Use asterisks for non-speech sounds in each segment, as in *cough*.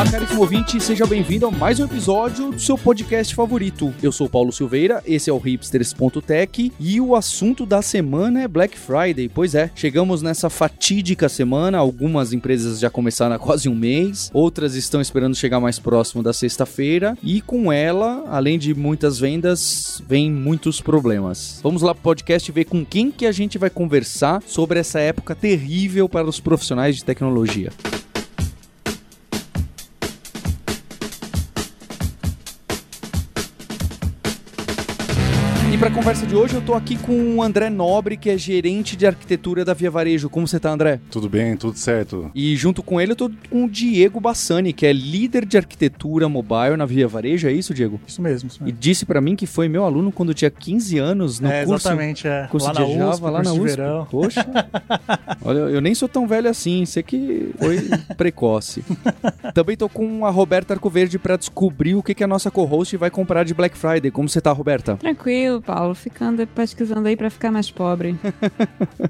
Olá, caríssimo ouvinte, seja bem-vindo a mais um episódio do seu podcast favorito. Eu sou Paulo Silveira, esse é o hipsters.tech e o assunto da semana é Black Friday. Pois é, chegamos nessa fatídica semana, algumas empresas já começaram há quase um mês, outras estão esperando chegar mais próximo da sexta-feira e com ela, além de muitas vendas, vem muitos problemas. Vamos lá pro podcast ver com quem que a gente vai conversar sobre essa época terrível para os profissionais de tecnologia. Para a conversa de hoje eu tô aqui com o André Nobre, que é gerente de arquitetura da Via Varejo. Como você tá, André? Tudo bem, tudo certo. E junto com ele eu tô com o Diego Bassani, que é líder de arquitetura mobile na Via Varejo. É isso, Diego? Isso mesmo, isso E mesmo. disse para mim que foi meu aluno quando eu tinha 15 anos no é, curso, exatamente, é. curso lá de na USP, Java, lá na USP. verão. Poxa. *laughs* Olha, eu nem sou tão velho assim, sei que foi precoce. Também tô com a Roberta Arcoverde para descobrir o que, que a nossa co-host vai comprar de Black Friday. Como você tá, Roberta? Tranquilo, Paulo, ficando pesquisando aí pra ficar mais pobre. *laughs*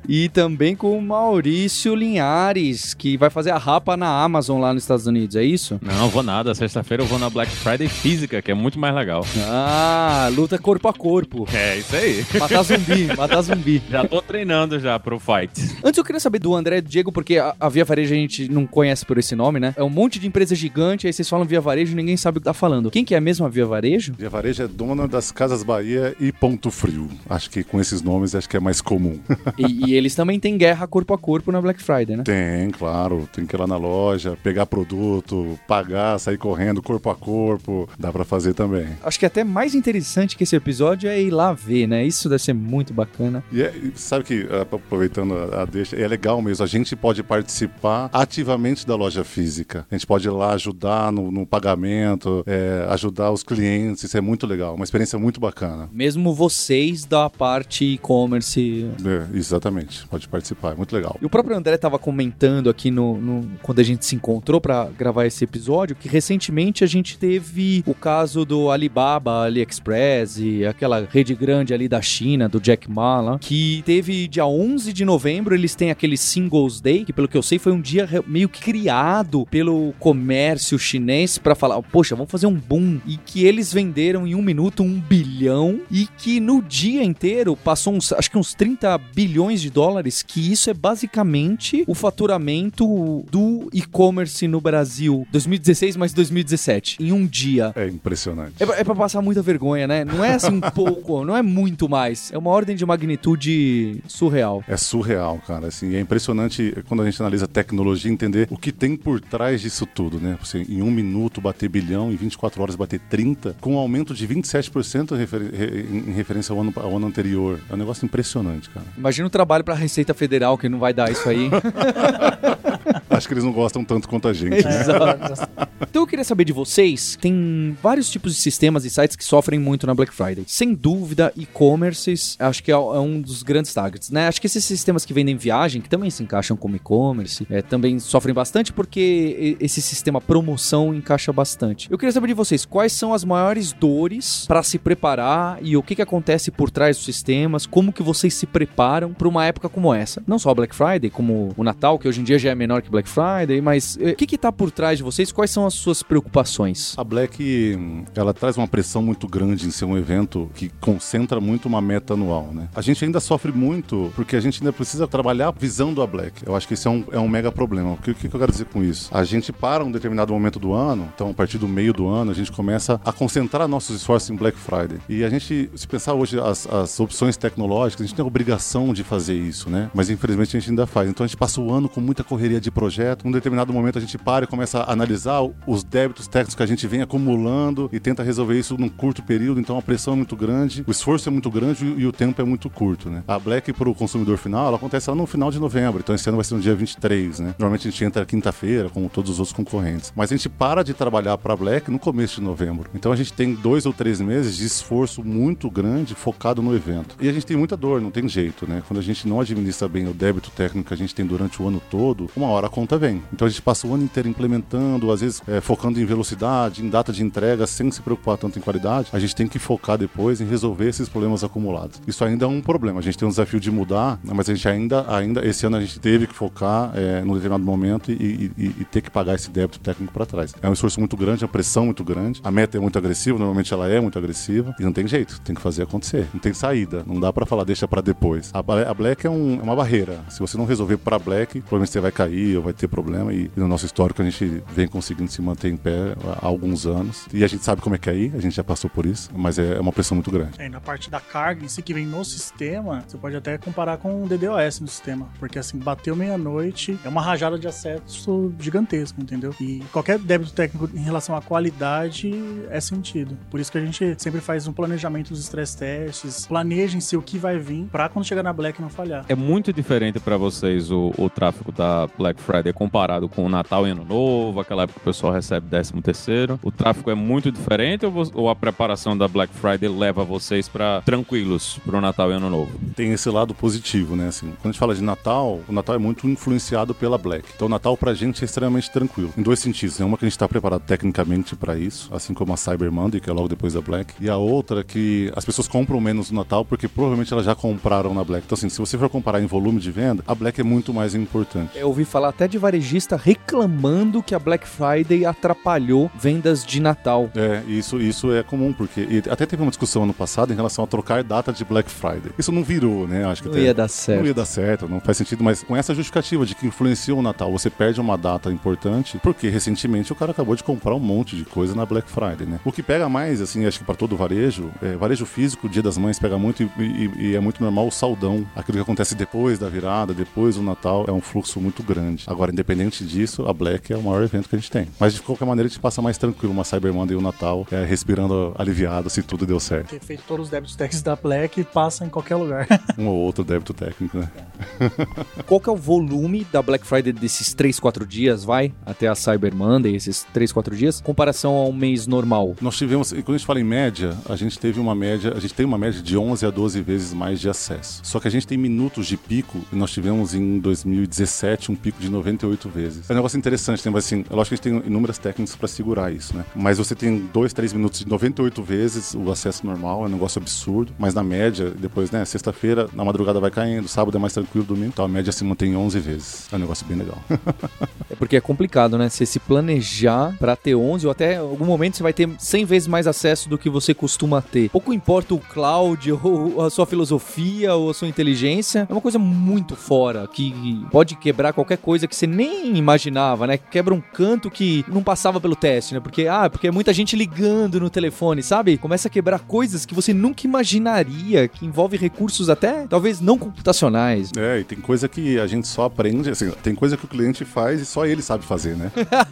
E também com o Maurício Linhares, que vai fazer a rapa na Amazon lá nos Estados Unidos, é isso? Não, vou nada. Sexta-feira eu vou na Black Friday física, que é muito mais legal. Ah, luta corpo a corpo. É, isso aí. Matar zumbi, *laughs* matar zumbi. Já tô treinando já pro fight. Antes eu queria saber do André e do Diego, porque a, a Via Varejo a gente não conhece por esse nome, né? É um monte de empresa gigante, aí vocês falam Via Varejo e ninguém sabe o que tá falando. Quem que é a mesma Via Varejo? Via Varejo é dona das Casas Bahia e Ponto Frio. Acho que com esses nomes acho que é mais comum. *laughs* E, e eles também têm guerra corpo a corpo na Black Friday, né? tem, claro. Tem que ir lá na loja, pegar produto, pagar, sair correndo corpo a corpo. Dá pra fazer também. Acho que até mais interessante que esse episódio é ir lá ver, né? Isso deve ser muito bacana. E é- sabe que, ah, aproveitando a, a deixa, é legal mesmo. A gente pode participar ativamente da loja física. A gente pode ir lá ajudar no, no pagamento, é, ajudar os clientes. Isso é muito legal. Uma experiência muito bacana. Mesmo vocês da parte e-commerce. É, exatamente. Pode participar. É muito legal. E o próprio André tava comentando aqui no, no- quando a gente se encontrou pra gravar esse episódio que recentemente a gente teve o caso do Alibaba, AliExpress e aquela rede grande ali da China, do Jack Ma lá, que teve dia 11 de novembro, eles têm aquele Singles Day, que pelo que eu sei foi um dia meio que criado pelo comércio chinês pra falar, poxa, vamos fazer um boom e que eles venderam em um minuto um bilhão e que no dia inteiro passou uns, acho que uns 30 bilhões de dólares, que isso é basicamente o faturamento do e-commerce no Brasil 2016 mais 2017, em um dia. É impressionante. É, pra- é pra passar muita vergonha, né? Não é assim um *laughs* pouco, não é muito mais. É uma ordem de magnitude surreal. É surreal, cara. Assim, é impressionante quando a gente analisa tecnologia entender o que tem por trás disso tudo, né? Você, em um minuto bater bilhão, em 24 horas bater 30, com um aumento de 27% refer- re- em referência ao ano, ao ano anterior. É um negócio impressionante, cara. Imagina o trabalho pra Receita Federal que não vai dar isso aí. *laughs* Acho que eles não gostam tanto quanto a gente, né? Exato. Então eu queria saber de vocês, tem vários tipos de sistemas e sites que sofrem muito na Black Friday. Sem dúvida, e-commerces, acho que é é um dos grandes targets, né? Acho que esses sistemas que vendem viagem, que também se encaixam como e-commerce, é, também sofrem bastante porque esse sistema promoção encaixa bastante. Eu queria saber de vocês, quais são as maiores dores para se preparar e o que, que acontece por trás dos sistemas, como que vocês se preparam para uma época como essa? Não só a Black Friday, como o Natal, que hoje em dia já é menor que Black Friday, mas eh, o que que tá por trás de vocês? Quais são as suas preocupações? A Black, ela traz uma pressão muito grande em ser um evento que concentra muito uma meta anual, né? A gente ainda sofre muito porque a gente ainda precisa trabalhar visando a Black. Eu acho que isso é um, é um mega problema. O que, que eu quero dizer com isso? A gente para um determinado momento do ano, então a partir do meio do ano, a gente começa a concentrar nossos esforços em Black Friday. E a gente, se pensar hoje as, as opções tecnológicas, a gente tem a obrigação de fazer isso, né? Mas infelizmente a gente ainda faz. Então a gente passa o ano com muita correria de projeto. Num determinado momento a gente para e começa a analisar os débitos técnicos que a gente vem acumulando e tenta resolver isso num curto período. Então a pressão é muito grande, o esforço é muito grande e o tempo é muito curto, né? A Black para o consumidor final, ela acontece lá no final de novembro. Então esse ano vai ser no dia 23, né? Normalmente a gente entra quinta-feira, como todos os outros concorrentes. Mas a gente para de trabalhar para Black no começo de novembro. Então a gente tem dois ou três meses de esforço muito grande focado no evento. E a gente tem muita dor, não tem jeito, né? Quando a gente não administra bem o débito técnico que a gente tem durante o ano todo, uma hora conta vem. Então a gente passa o ano inteiro implementando, às vezes é, focando em velocidade, em data de entrega, sem se preocupar tanto em qualidade. A gente tem que focar depois em resolver esses problemas acumulados. Isso ainda é um problema. A gente tem um desafio de mudar, né, mas a gente ainda, ainda esse ano a gente teve que focar é, num determinado momento e, e, e, ter que pagar esse débito técnico para trás. É um esforço muito grande, a pressão muito grande. A meta é muito agressiva, normalmente ela é muito agressiva e não tem jeito, tem que fazer acontecer. Não tem saída, não dá para falar deixa para depois. A, a Black é, um, é, uma barreira. Se você não resolver para Black, provavelmente você vai cair ou vai ter problema e, e no nosso histórico a gente vem conseguindo se manter em pé há alguns anos e a gente sabe como é que é aí, a gente já passou por isso, mas é, é uma pressão muito grande. É, na parte da carga em si que vem no sistema, você pode até comparar com o DDoS no sistema, porque assim, bateu meia-noite, é uma rajada de acesso gigantesco, entendeu? E qualquer débito técnico em relação à qualidade é sentido. Por isso que a gente sempre faz um planejamento dos stress testes, planejem-se o que vai vir para quando chegar na Black não falhar. É muito diferente para vocês o, o tráfego da Black Friday comparado com o Natal e Ano Novo, aquela época que o pessoal recebe 13 terceiro. O tráfego é muito diferente ou, ou a preparação da Black Friday leva vocês para tranquilos pro Natal e Ano Novo? Tem esse lado positivo, né? Assim, quando a gente fala de Natal, o Natal é muito influenciado pela Black. Então o Natal pra gente é extremamente tranquilo. Em dois sentidos. Né? Uma que a gente está preparado tecnicamente para isso, assim como a Cyber Monday, que é logo depois da Black. E a outra que as pessoas compram menos no Natal porque provavelmente elas já compraram na Black. Então assim, se você for comparar em volume de venda, a Black é muito mais importante. Eu ouvi falar até de varejista reclamando que a Black Friday atrapalhou vendas de Natal. É, isso, isso é comum, porque até teve uma discussão ano passado em relação a trocar data de Black Friday. Isso não virou, né? Acho que não até, ia dar certo. Não ia dar certo, não faz sentido, mas com essa justificativa de que influenciou o Natal, você perde uma data importante, porque recentemente o cara acabou de comprar um monte de coisa na Black Friday, né? O que pega mais, assim, acho que para todo varejo, é, varejo físico, Dia das Mães pega muito e, e, e, é muito normal o saldão. Aquilo que acontece depois da virada, depois do Natal, é um fluxo muito grande. Agora, independente disso, a Black é o maior evento que a gente tem. Mas de qualquer maneira, a gente passa mais tranquilo uma Cyber Monday e o Natal, é, respirando aliviado se tudo deu certo. Ter feito todos os débitos técnicos da Black passa em qualquer lugar. *laughs* um ou outro débito técnico, né? *laughs* Qual que é o volume da Black Friday desses 3, 4 dias, vai? Até a Cyber Monday, esses 3, 4 dias, comparação ao mês normal? Nós tivemos, quando a gente fala em média, a gente teve uma média, a gente tem uma média de 11 a 12 vezes mais de acesso. Só que a gente tem minutos de pico, e nós tivemos em 2017 um pico de 98 vezes. É um negócio interessante, né? Assim, lógico que a gente tem inúmeras técnicas para segurar isso, né? Mas você tem 2, 3 minutos de 98 vezes o acesso normal, é um negócio absurdo, mas na média, depois, né, sexta-feira, na madrugada vai caindo, sábado é mais tranquilo, domingo, então a média se mantém 11 vezes. É um negócio bem legal. *laughs* é porque é complicado, né? Você se planejar para ter 11 ou até algum momento você vai ter 100 vezes mais acesso do que você costuma ter. Pouco importa o cloud *laughs* ou a sua filosofia ou a sua inteligência, é uma coisa muito fora que pode quebrar qualquer coisa que você nem imaginava, né? Quebra um canto que não passava pelo teste, né? Porque ah, porque é muita gente ligando no telefone, sabe? Começa a quebrar coisas que você nunca imaginaria, que envolve recursos até talvez não computacionais. É, e tem coisa que a gente só aprende, assim, tem coisa que o cliente faz e só ele sabe fazer, né?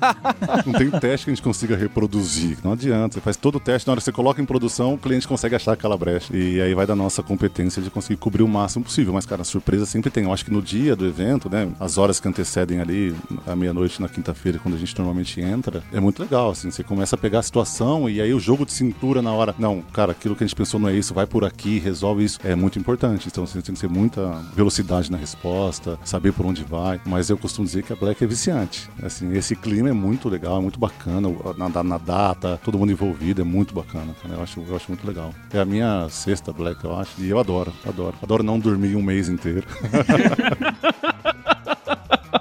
*laughs* não tem teste que a gente consiga reproduzir. Não adianta. Você faz todo o teste, na hora que você coloca em produção, o cliente consegue achar aquela brecha. E aí vai da nossa competência de conseguir cobrir o máximo possível. Mas, cara, surpresa sempre tem. Eu acho que no dia do evento, né? As horas que antecedem ali, à meia-noite na quinta-feira, quando a gente normalmente entra, é muito legal, assim. Você começa a pegar a situação e aí o jogo de cintura na hora. Não, cara, aquilo que a gente pensou não é isso, vai por aqui, resolve isso. É muito importante. Então, você tem que ter muita velocidade na resposta, saber por onde vai. Mas eu costumo dizer que a Black é viciante. Assim, esse clima é muito legal, é muito bacana. Na, na data, todo mundo envolvido, é muito bacana. Cara. Eu, acho, eu acho muito legal. É a minha sexta Black, eu acho. E eu adoro, adoro. Adoro não dormir um mês inteiro. *laughs*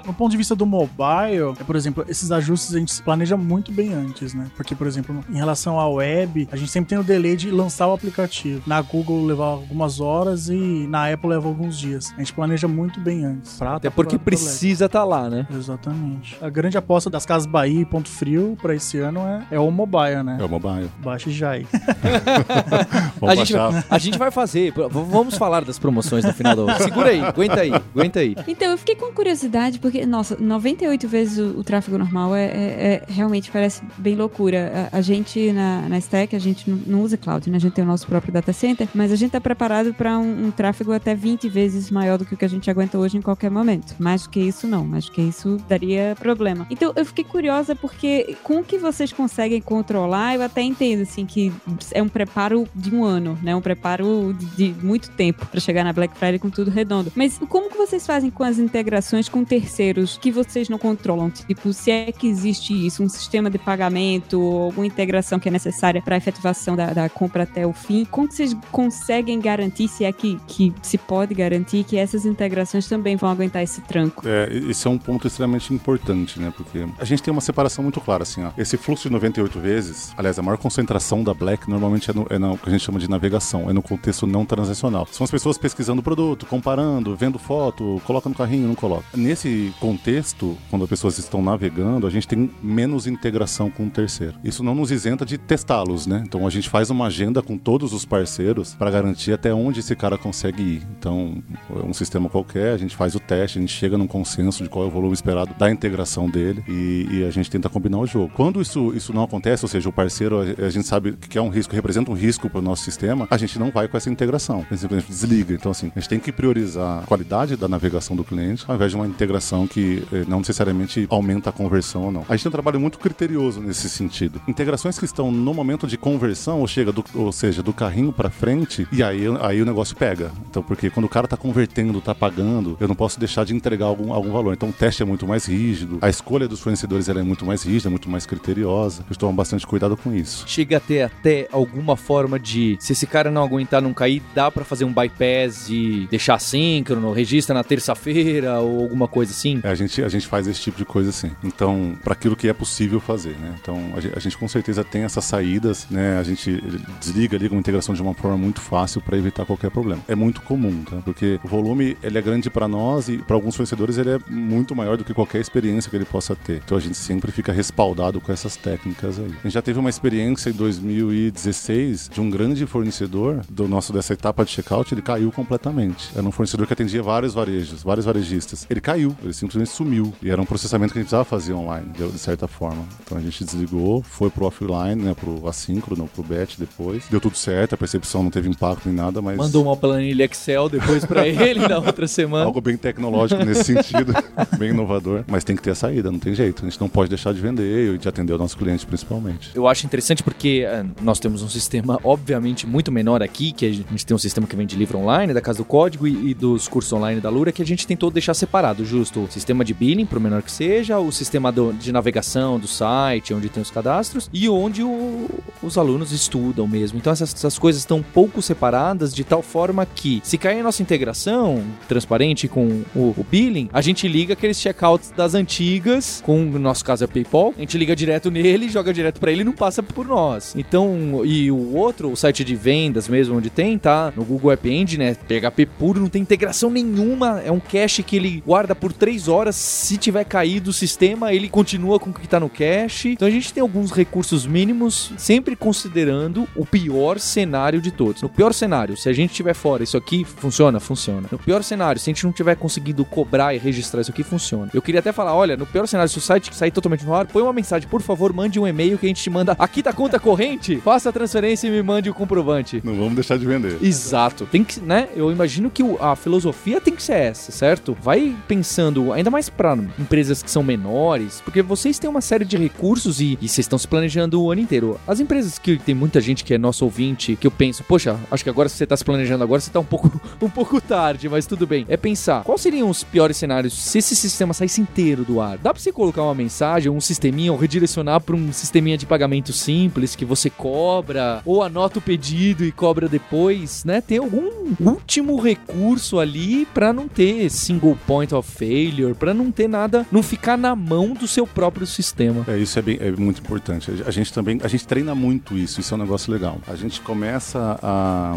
No ponto de vista do mobile, é, por exemplo, esses ajustes a gente planeja muito bem antes, né? Porque, por exemplo, em relação à web, a gente sempre tem o delay de lançar o aplicativo. Na Google leva algumas horas e na Apple leva alguns dias. A gente planeja muito bem antes. Até porque precisa estar tá lá, né? Exatamente. A grande aposta das Casas Bahia e Ponto Frio para esse ano é, é o mobile, né? É o mobile. Baixe já aí. *laughs* a, gente, a gente vai fazer. Vamos falar das promoções no final do. Segura aí, aguenta aí, aguenta aí. Então, eu fiquei com curiosidade, porque porque, nossa, 98 vezes o, o tráfego normal é, é, é, realmente parece bem loucura. A, a gente na, na Stack, a gente não, usa cloud, né? A gente tem o nosso próprio data center, mas a gente está preparado para um, um, tráfego até 20 vezes maior do que o que a gente aguenta hoje em qualquer momento. Mais do que isso, não. Mais do que isso daria problema. Então, eu fiquei curiosa porque com o que vocês conseguem controlar, eu até entendo, assim, que é um preparo de um ano, né? Um preparo de, de muito tempo para chegar na Black Friday com tudo redondo. Mas como que vocês fazem com as integrações com terceiros? Cadastros que vocês não controlam? Tipo, se é que existe isso, um sistema de pagamento, alguma integração que é necessária para a efetivação da, da, compra até o fim, como vocês conseguem garantir, se é que, que se pode garantir, que essas integrações também vão aguentar esse tranco? É, esse é um ponto extremamente importante, né? Porque a gente tem uma separação muito clara, assim, ó. Esse fluxo de 98 vezes, aliás, a maior concentração da Black normalmente é no, é no que a gente chama de navegação, é no contexto não transacional. São as pessoas pesquisando o produto, comparando, vendo foto, coloca no carrinho, não coloca. Nesse contexto, quando as pessoas estão navegando, a gente tem menos integração com o terceiro. Isso não nos isenta de testá-los, né? Então a gente faz uma agenda com todos os parceiros para garantir até onde esse cara consegue ir. Então, é um sistema qualquer, a gente faz o teste, a gente chega num consenso de qual é o volume esperado da integração dele e, e a gente tenta combinar o jogo. Quando isso, isso não acontece, ou seja, o parceiro, a, a gente sabe que é um risco, representa um risco para o nosso sistema, a gente não vai com essa integração. A gente simplesmente desliga. Então, assim, a gente tem que priorizar a qualidade da navegação do cliente ao invés de uma integração que eh, não necessariamente aumenta a conversão ou não. A gente tem um trabalho muito criterioso nesse sentido. Integrações que estão no momento de conversão, ou, chega do, ou seja, do carrinho para frente, e aí, aí o negócio pega. Então, porque quando o cara está convertendo, está pagando, eu não posso deixar de entregar algum, algum valor. Então, o teste é muito mais rígido, a escolha dos fornecedores é muito mais rígida, muito mais criteriosa. Eu tomo bastante cuidado com isso. Chega a ter até alguma forma de, se esse cara não aguentar, não cair, dá para fazer um bypass e deixar assíncrono, registra na terça-feira ou alguma coisa assim? É, a, gente, a gente faz esse tipo de coisa assim. Então, para aquilo que é possível fazer, né? Então, a gente, a gente, com certeza tem essas saídas, né? A gente desliga ali com a integração de uma forma muito fácil para evitar qualquer problema. É muito comum, tá? Porque o volume, ele é grande para nós e para alguns fornecedores ele é muito maior do que qualquer experiência que ele possa ter. Então, a gente sempre fica respaldado com essas técnicas aí. A gente já teve uma experiência em 2016 de um grande fornecedor do nosso dessa etapa de checkout, ele caiu completamente. Era um fornecedor que atendia vários varejos, vários varejistas. Ele caiu, ele simplesmente sumiu. E era um processamento que a gente precisava fazer online, de certa forma. Então a gente desligou, foi pro offline, né, pro assíncrono, pro batch depois. Deu tudo certo, a percepção não teve impacto nem nada, mas... Mandou uma planilha Excel depois para *laughs* ele na outra semana. Algo bem tecnológico nesse *laughs* sentido, bem inovador. Mas tem que ter a saída, não tem jeito. A gente não pode deixar de vender e de atender o nosso cliente principalmente. Eu acho interessante porque uh, nós temos um sistema, obviamente, muito menor aqui, que a gente tem um sistema que vem de livro online, da Casa do Código e, e dos cursos online da Lura, que a gente tentou deixar separado, justo sistema de billing, por menor que seja, o sistema de navegação do site, onde tem os cadastros, e onde o, os alunos estudam mesmo. Então essas, essas coisas estão pouco separadas de tal forma que, se cair a nossa integração transparente com o, o billing, a gente liga aqueles checkouts das antigas, com no nosso caso é PayPal, a gente liga direto nele, *laughs* joga direto para ele e não passa por nós. Então, e o outro, o site de vendas mesmo, onde tem, tá? No Google App Engine, né? PHP puro, não tem integração nenhuma. É um cache que ele guarda por 3 horas. Se tiver caído o sistema, ele continua com o que tá no cache. Então a gente tem alguns recursos mínimos, sempre considerando o pior cenário de todos. No pior cenário, se a gente tiver fora, isso aqui funciona? Funciona. No pior cenário, se a gente não tiver conseguido cobrar e registrar isso aqui, funciona. Eu queria até falar, olha, no pior cenário, se o site sair totalmente no ar, põe uma mensagem, por favor, mande um e-mail que a gente te manda aqui da conta corrente, faça a transferência e me mande o comprovante. Não vamos deixar de vender. Exato. Tem que, né? Eu imagino que a filosofia tem que ser essa, certo? Vai pensando, ainda mais para empresas que são menores, porque vocês têm uma série de recursos e, e vocês estão se planejando o ano inteiro. As empresas que tem muita gente que é nosso ouvinte, que eu penso, poxa, acho que agora se você tá se planejando agora, você tá um pouco, *laughs* um pouco tarde, mas tudo bem. É pensar, quais seriam os piores cenários se esse sistema saísse inteiro do ar? Dá pra você colocar uma mensagem, um sisteminha, ou redirecionar para um sisteminha de pagamento simples que você cobra, ou anota o pedido e cobra depois, né? Tem algum último recurso ali para não ter single point of failure, para não ter nada, não ficar na mão do seu próprio sistema. É, isso é, bem, é muito importante. A gente também, a gente treina muito isso, isso é um negócio legal. A gente começa a,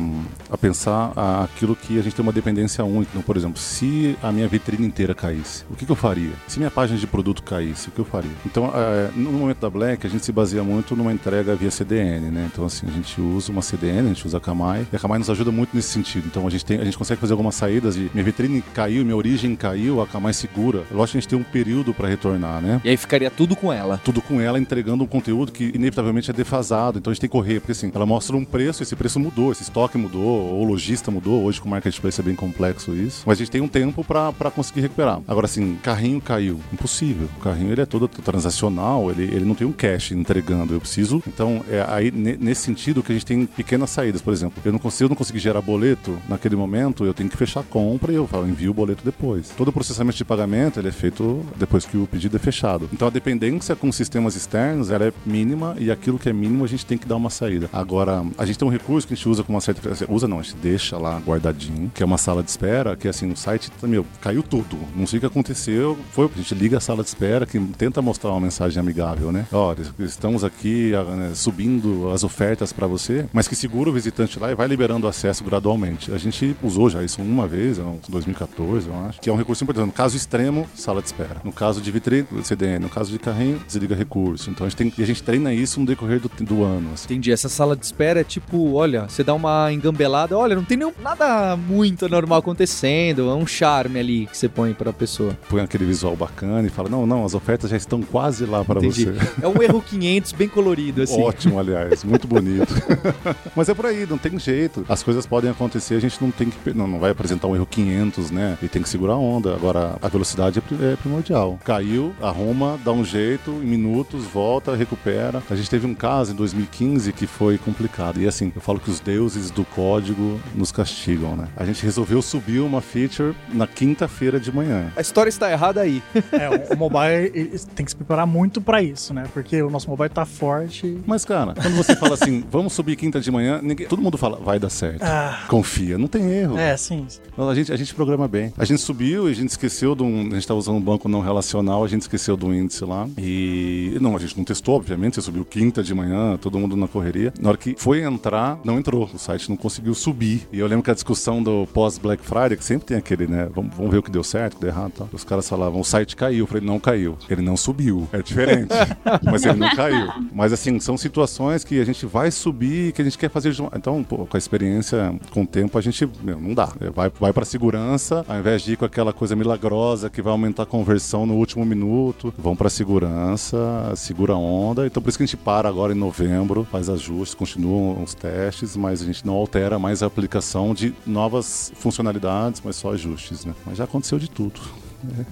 a pensar aquilo que a gente tem uma dependência única. Então, por exemplo, se a minha vitrine inteira caísse, o que, que eu faria? Se minha página de produto caísse, o que eu faria? Então, é, no momento da Black, a gente se baseia muito numa entrega via CDN, né? Então, assim, a gente usa uma CDN, a gente usa a Kamai, e a Kamai nos ajuda muito nesse sentido. Então, a gente, tem, a gente consegue fazer algumas saídas de minha vitrine caiu, minha origem caiu, a Kamai segura. Lógico que a gente tem um período para retornar, né? E aí ficaria tudo com ela. Tudo com ela entregando um conteúdo que inevitavelmente é defasado. Então a gente tem que correr, porque assim, ela mostra um preço, esse preço mudou, esse estoque mudou, ou o lojista mudou. Hoje com o marketplace é bem complexo isso. Mas a gente tem um tempo para conseguir recuperar. Agora, assim, carrinho caiu. Impossível. O carrinho ele é todo transacional, ele, ele não tem um cash entregando. Eu preciso. Então, é aí nesse sentido que a gente tem pequenas saídas. Por exemplo, eu não consigo, eu não conseguir gerar boleto naquele momento, eu tenho que fechar a compra e eu falo, envio o boleto depois. Todo o processamento de pagamento pagamento ele é feito depois que o pedido é fechado. Então a dependência com sistemas externos ela é mínima e aquilo que é mínimo a gente tem que dar uma saída. Agora, a gente tem um recurso que a gente usa com uma certa usa não, a gente deixa lá guardadinho, que é uma sala de espera, que assim, o site, meu, caiu tudo. Não sei o que aconteceu, foi, a gente liga a sala de espera que tenta mostrar uma mensagem amigável, né? Olha, estamos aqui né, subindo as ofertas para você, mas que segura o visitante lá e vai liberando acesso gradualmente. A gente usou já isso uma vez, em 2014, eu acho, que é um recurso importante. Caso extremo, sala de espera. No caso de vitrine, CDN. No caso de carrinho, desliga recurso. Então a gente, tem, a gente treina isso no decorrer do, do ano. Assim. Entendi. Essa sala de espera é tipo, olha, você dá uma engambelada, olha, não tem nenhum, nada muito normal acontecendo, é um charme ali que você põe pra pessoa. Põe aquele visual bacana e fala, não, não, as ofertas já estão quase lá para você. É um erro 500 bem colorido, assim. Ótimo, aliás, muito bonito. *laughs* Mas é por aí, não tem jeito. As coisas podem acontecer, a gente não tem que, não, não vai apresentar um erro 500, né? E tem que segurar a onda. Agora, a velocidade é, é primordial. Caiu, arruma, dá um jeito, em minutos, volta, recupera. A gente teve um caso em 2015 que foi complicado. E assim, eu falo que os deuses do código nos castigam, né? A gente resolveu subir uma feature na quinta-feira de manhã. A história está errada aí. *laughs* É, o mobile tem que se preparar muito para isso, né? Porque o nosso mobile tá forte. Mas, cara, quando você fala assim, *laughs* vamos subir quinta de manhã, ninguém, todo mundo fala, vai dar certo. Ah. Confia, não tem erro. É, sim. A gente, a gente programa bem. A gente subiu e a gente esqueceu de um. A gente tá usando um banco não relacional, a gente esqueceu do índice lá. E. Não, a gente não testou, obviamente. Você subiu quinta de manhã, todo mundo na correria. Na hora que foi entrar, não entrou. O site não conseguiu subir. E eu lembro que a discussão do pós-Black Friday, que sempre tem aquele, né? Vamos, vamos ver o que deu certo, o que deu errado. Tá? Os caras falavam, o site caiu. Eu falei, não caiu. Ele não subiu. É diferente. *laughs* mas ele não caiu. Mas assim, são situações que a gente vai subir que a gente quer fazer. Então, pô, com a experiência, com o tempo, a gente. Meu, não dá. Vai, vai pra segurança, ao invés de ir com aquela coisa milagrosa que vai aumentar a conversão no último minuto, vão pra segurança, segura a onda. Então, por isso que a gente para agora em novembro, faz ajustes, continuam os testes, mas a gente não altera mais a aplicação de novas funcionalidades, mas só ajustes, né? Mas já aconteceu de tudo.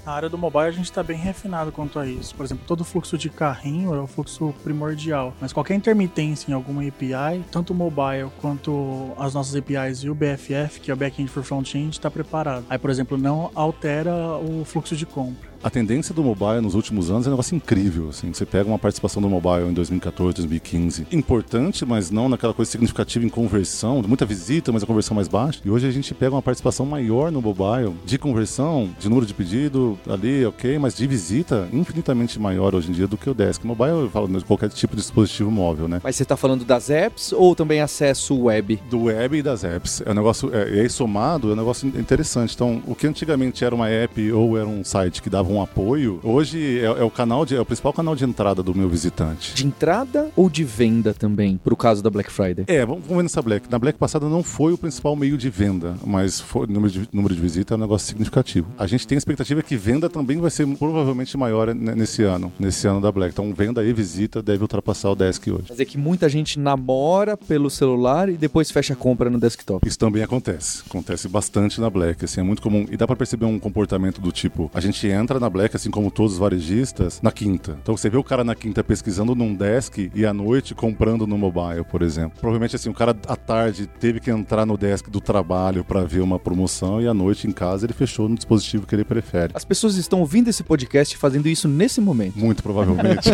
Na área do mobile a gente está bem refinado quanto a isso. Por exemplo, todo fluxo de carrinho é o fluxo primordial. Mas qualquer intermitência em alguma API, tanto o mobile quanto as nossas APIs e o BFF, que é o Backend for Frontend, está preparado. Aí, por exemplo, não altera o fluxo de compra a tendência do mobile nos últimos anos é um negócio incrível. Assim. Você pega uma participação do mobile em 2014, 2015, importante, mas não naquela coisa significativa em conversão, muita visita, mas a conversão mais baixa. E hoje a gente pega uma participação maior no mobile de conversão, de número de pedido ali, ok, mas de visita infinitamente maior hoje em dia do que o desk. Mobile, eu falo de qualquer tipo de dispositivo móvel, né? Mas você está falando das apps ou também acesso web? Do web e das apps. É um negócio, é, e aí somado, é um negócio interessante. Então, o que antigamente era uma app ou era um site que dava um apoio, hoje é, é, o canal de, é o principal canal de entrada do meu visitante. De entrada ou de venda também, pro caso da Black Friday? É, vamos, vamos ver nessa Black. Na Black passada não foi o principal meio de venda, mas foi, número, de, número de visita é um negócio significativo. A gente tem a expectativa que venda também vai ser provavelmente maior nesse ano, nesse ano da Black. Então, venda e visita deve ultrapassar o desk hoje. Quer dizer que muita gente namora pelo celular e depois fecha a compra no desktop. Isso também acontece. Acontece bastante na Black. Assim, é muito comum. E dá para perceber um comportamento do tipo: a gente entra na Black, assim como todos os varejistas, na quinta. Então você vê o cara na quinta pesquisando num desk e à noite comprando no mobile, por exemplo. Provavelmente assim, o cara à tarde teve que entrar no desk do trabalho para ver uma promoção e à noite em casa ele fechou no dispositivo que ele prefere. As pessoas estão ouvindo esse podcast fazendo isso nesse momento. Muito provavelmente.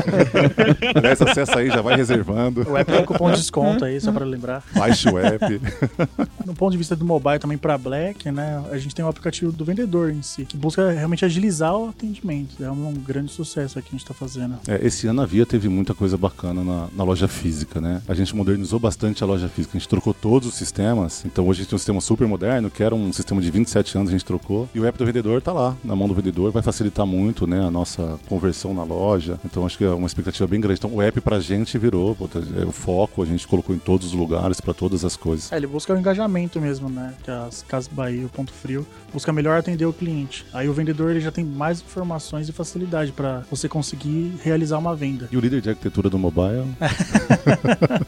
*laughs* Aliás, acessa aí, já vai reservando. O app é um cupom de desconto aí, só para lembrar. Baixe o app. no ponto de vista do mobile também para Black, né, a gente tem o aplicativo do vendedor em si, que busca realmente agilizar o atendimento. É um grande sucesso aqui que a gente está fazendo. É, esse ano a Via teve muita coisa bacana na, na, loja física, né? A gente modernizou bastante a loja física. A gente trocou todos os sistemas. Então hoje a gente tem um sistema super moderno, que era um sistema de 27 anos, a gente trocou. E o app do vendedor está lá, na mão do vendedor. Vai facilitar muito, né, a nossa conversão na loja. Então acho que é uma expectativa bem grande. Então o app pra gente virou pô, é o foco, a gente colocou em todos os lugares, para todas as coisas. É, ele busca o engajamento mesmo, né? Que as Casas Bahia, o Ponto Frio, busca melhor atender o cliente. Aí o vendedor ele já tem mais informações e facilidade para você conseguir realizar uma venda. E o líder de arquitetura do mobile? *laughs*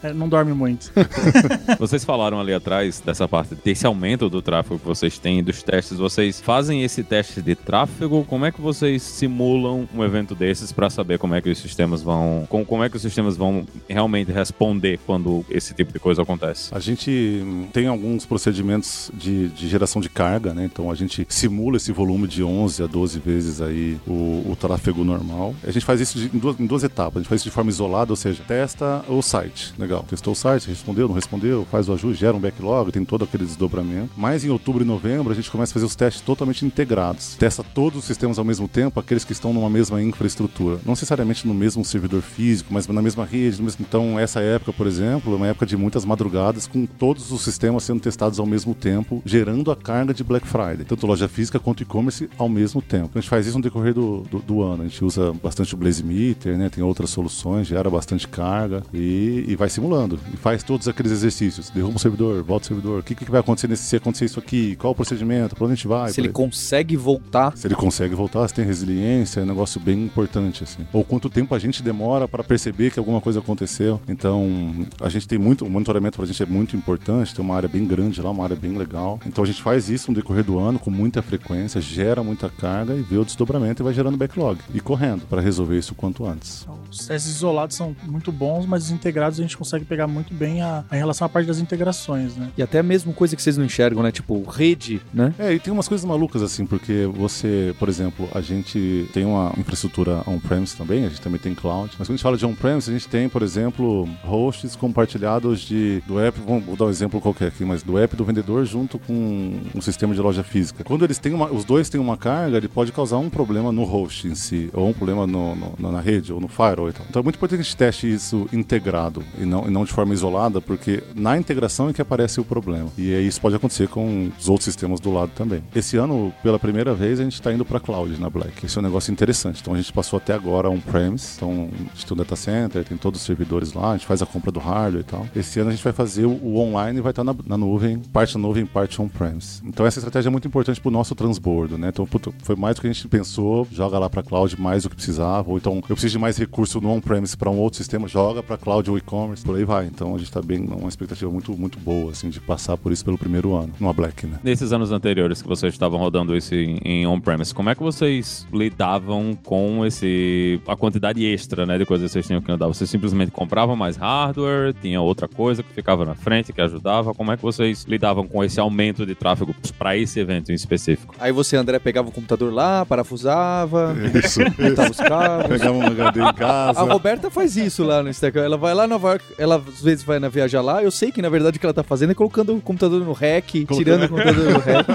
É, não dorme muito. *laughs* vocês falaram ali atrás dessa parte, desse aumento do tráfego que vocês têm, dos testes. Vocês fazem esse teste de tráfego? Como é que vocês simulam um evento desses para saber como é que os sistemas vão, como, como é que os sistemas vão realmente responder quando esse tipo de coisa acontece? A gente tem alguns procedimentos de, de geração de carga, né? Então a gente simula esse volume de 11 a 12 vezes aí o, o tráfego normal. A gente faz isso de, em, duas, em, duas, etapas. A gente faz isso de forma isolada, ou seja, testa o site. Legal. Testou o site, respondeu, não respondeu, faz o ajuste, gera um backlog, tem todo aquele desdobramento. Mas em outubro e novembro a gente começa a fazer os testes totalmente integrados. Testa todos os sistemas ao mesmo tempo, aqueles que estão numa mesma infraestrutura. Não necessariamente no mesmo servidor físico, mas na mesma rede. Mesmo... Então, essa época, por exemplo, é uma época de muitas madrugadas com todos os sistemas sendo testados ao mesmo tempo, gerando a carga de Black Friday. Tanto loja física quanto e-commerce ao mesmo tempo. A gente faz isso no decorrer do, do, do, ano. A gente usa bastante o Blaze Meter, né? Tem outras soluções, gera bastante carga e, e vai simulando. E faz todos aqueles exercícios. Derruba o servidor, volta o servidor. O que, que vai acontecer nesse, se acontecer isso aqui? Qual o procedimento? Pra onde a gente vai? Se ele consegue voltar. Se ele consegue voltar, se tem resiliência, é um negócio bem importante, assim. Ou quanto tempo a gente demora para perceber que alguma coisa aconteceu. Então, a gente tem muito, o monitoramento pra gente é muito importante, tem uma área bem grande lá, uma área bem legal. Então a gente faz isso no decorrer do ano com muita frequência, gera muita carga e vê o desdobramento e vai gerando backlog. E correndo para resolver isso o quanto antes. Os testes isolados são muito bons, mas os integrados a gente consegue pegar muito bem a, a, em relação à parte das integrações, né? E até mesmo coisa que vocês não enxergam, né? Tipo, rede, né? É, e tem umas coisas malucas assim, porque você, por exemplo, a gente tem uma infraestrutura on-premise também, a gente também tem cloud, mas quando a gente fala de on-premise, a gente tem, por exemplo, hosts compartilhados de, do app, vamos dar um exemplo qualquer aqui, mas do app do vendedor junto com um sistema de loja física. Quando eles têm uma, os dois têm uma carga, ele pode causar um problema no host em si, ou um problema no, no, na rede, ou no firewall e tal. Então é muito importante que a gente teste isso integrado e não, e não de forma isolada, porque na integração é que aparece o problema. E isso pode acontecer com os outros sistemas do lado também. Esse ano, pela primeira vez, a gente está indo para cloud na Black. Esse é um negócio interessante. Então a gente passou até agora on-premise, então a gente tem um data center, tem todos os servidores lá, a gente faz a compra do hardware e tal. Esse ano a gente vai fazer o, o online e vai estar tá na, na, nuvem, parte na nuvem, parte on-premise. Então essa estratégia é muito importante para o nosso transbordo, né? Então puto, foi mais do que a gente pensou, joga lá para cloud mais do que precisava, ou então eu preciso de mais recurso no on-premise para um outro sistema, joga para cloud ou e-commerce, por aí vai. Então a gente está bem, uma expectativa muito, muito boa, assim, de passar por isso pelo primeiro ano, numa Black, né? Nesses anos anteriores que vocês estavam rodando isso em, em on-premise, como é que vocês lidavam com esse a quantidade extra, né, de coisas que vocês tinham que andar? Vocês simplesmente compravam mais hardware, tinha outra coisa que ficava na frente que ajudava? Como é que vocês lidavam com esse aumento de tráfego para esse evento em específico? Aí você, André, pegava o computador lá, parafusava, isso, *laughs* montava os cabos. Pegava um HD em casa. A Roberta faz isso lá no Instagram. Ela vai lá na Nova York, ela às vezes vai na viajar lá. Eu sei que na verdade o que ela tá fazendo é colocando o computador no rack, colocando... tirando o *laughs* computador do rack.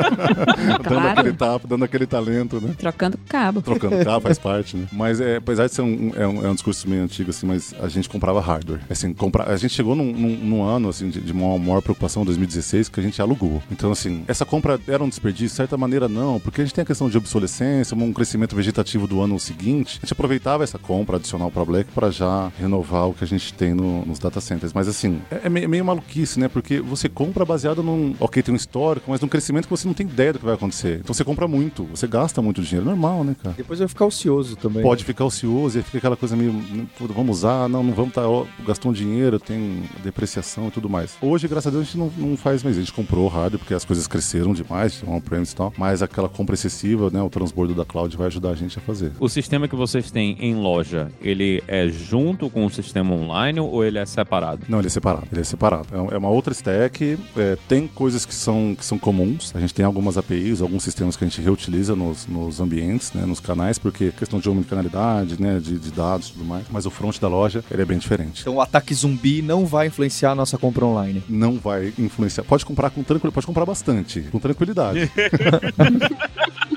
claro. Dando aquele tapa, dando aquele talento, né? Trocando cabo. Trocando cabo faz *laughs* parte, né? Mas é, apesar de ser um, é um, é um discurso meio antigo, assim, mas a gente comprava hardware. Assim, compra... a gente chegou num, num, num ano, assim, de, de maior, maior preocupação, 2016, que a gente alugou. Então, assim, essa compra era um desperdício? De certa maneira, não, porque a gente tem a questão de obsolescência, um crescimento vegetativo do ano seguinte. A gente aproveitava essa compra adicional para Black para já renovar o que a gente tem no, nos data centers. Mas, assim, é, é meio, maluquice, né? Porque você compra baseado num. Ok, tem um histórico, mas num crescimento que você não tem ideia do que vai acontecer. Então você compra muito, você gasta muito dinheiro. Normal, né, cara? Depois vai ficar ocioso também. Pode ficar ocioso, e fica aquela coisa meio. Vamos usar, não, não vamos estar. Tá, gastou um dinheiro, tem depreciação e tudo mais. Hoje, graças a Deus, a gente não, não faz mais. A gente comprou hardware porque as coisas cresceram demais, on-premise e tal. Mas aquela compra excessiva, né? O transbordo da cloud vai ajudar a gente a fazer. O sistema que vocês têm em loja, ele é junto com o sistema online ou ele é separado? Não, ele é separado. Ele é separado. É, é uma outra stack. É, tem coisas que são, que são comuns. A gente tem algumas APIs, alguns sistemas que a gente reutiliza nos, nos ambientes, né? Nos canais, porque questão de omnicanalidade, né? De, de dados e tudo mais. Mas o front da loja, ele é bem diferente. Então o ataque zumbi não vai influenciar a nossa compra online? Não vai influenciar. Pode comprar com tranquilidade. Pode comprar bastante. Com tranquilidade. *laughs*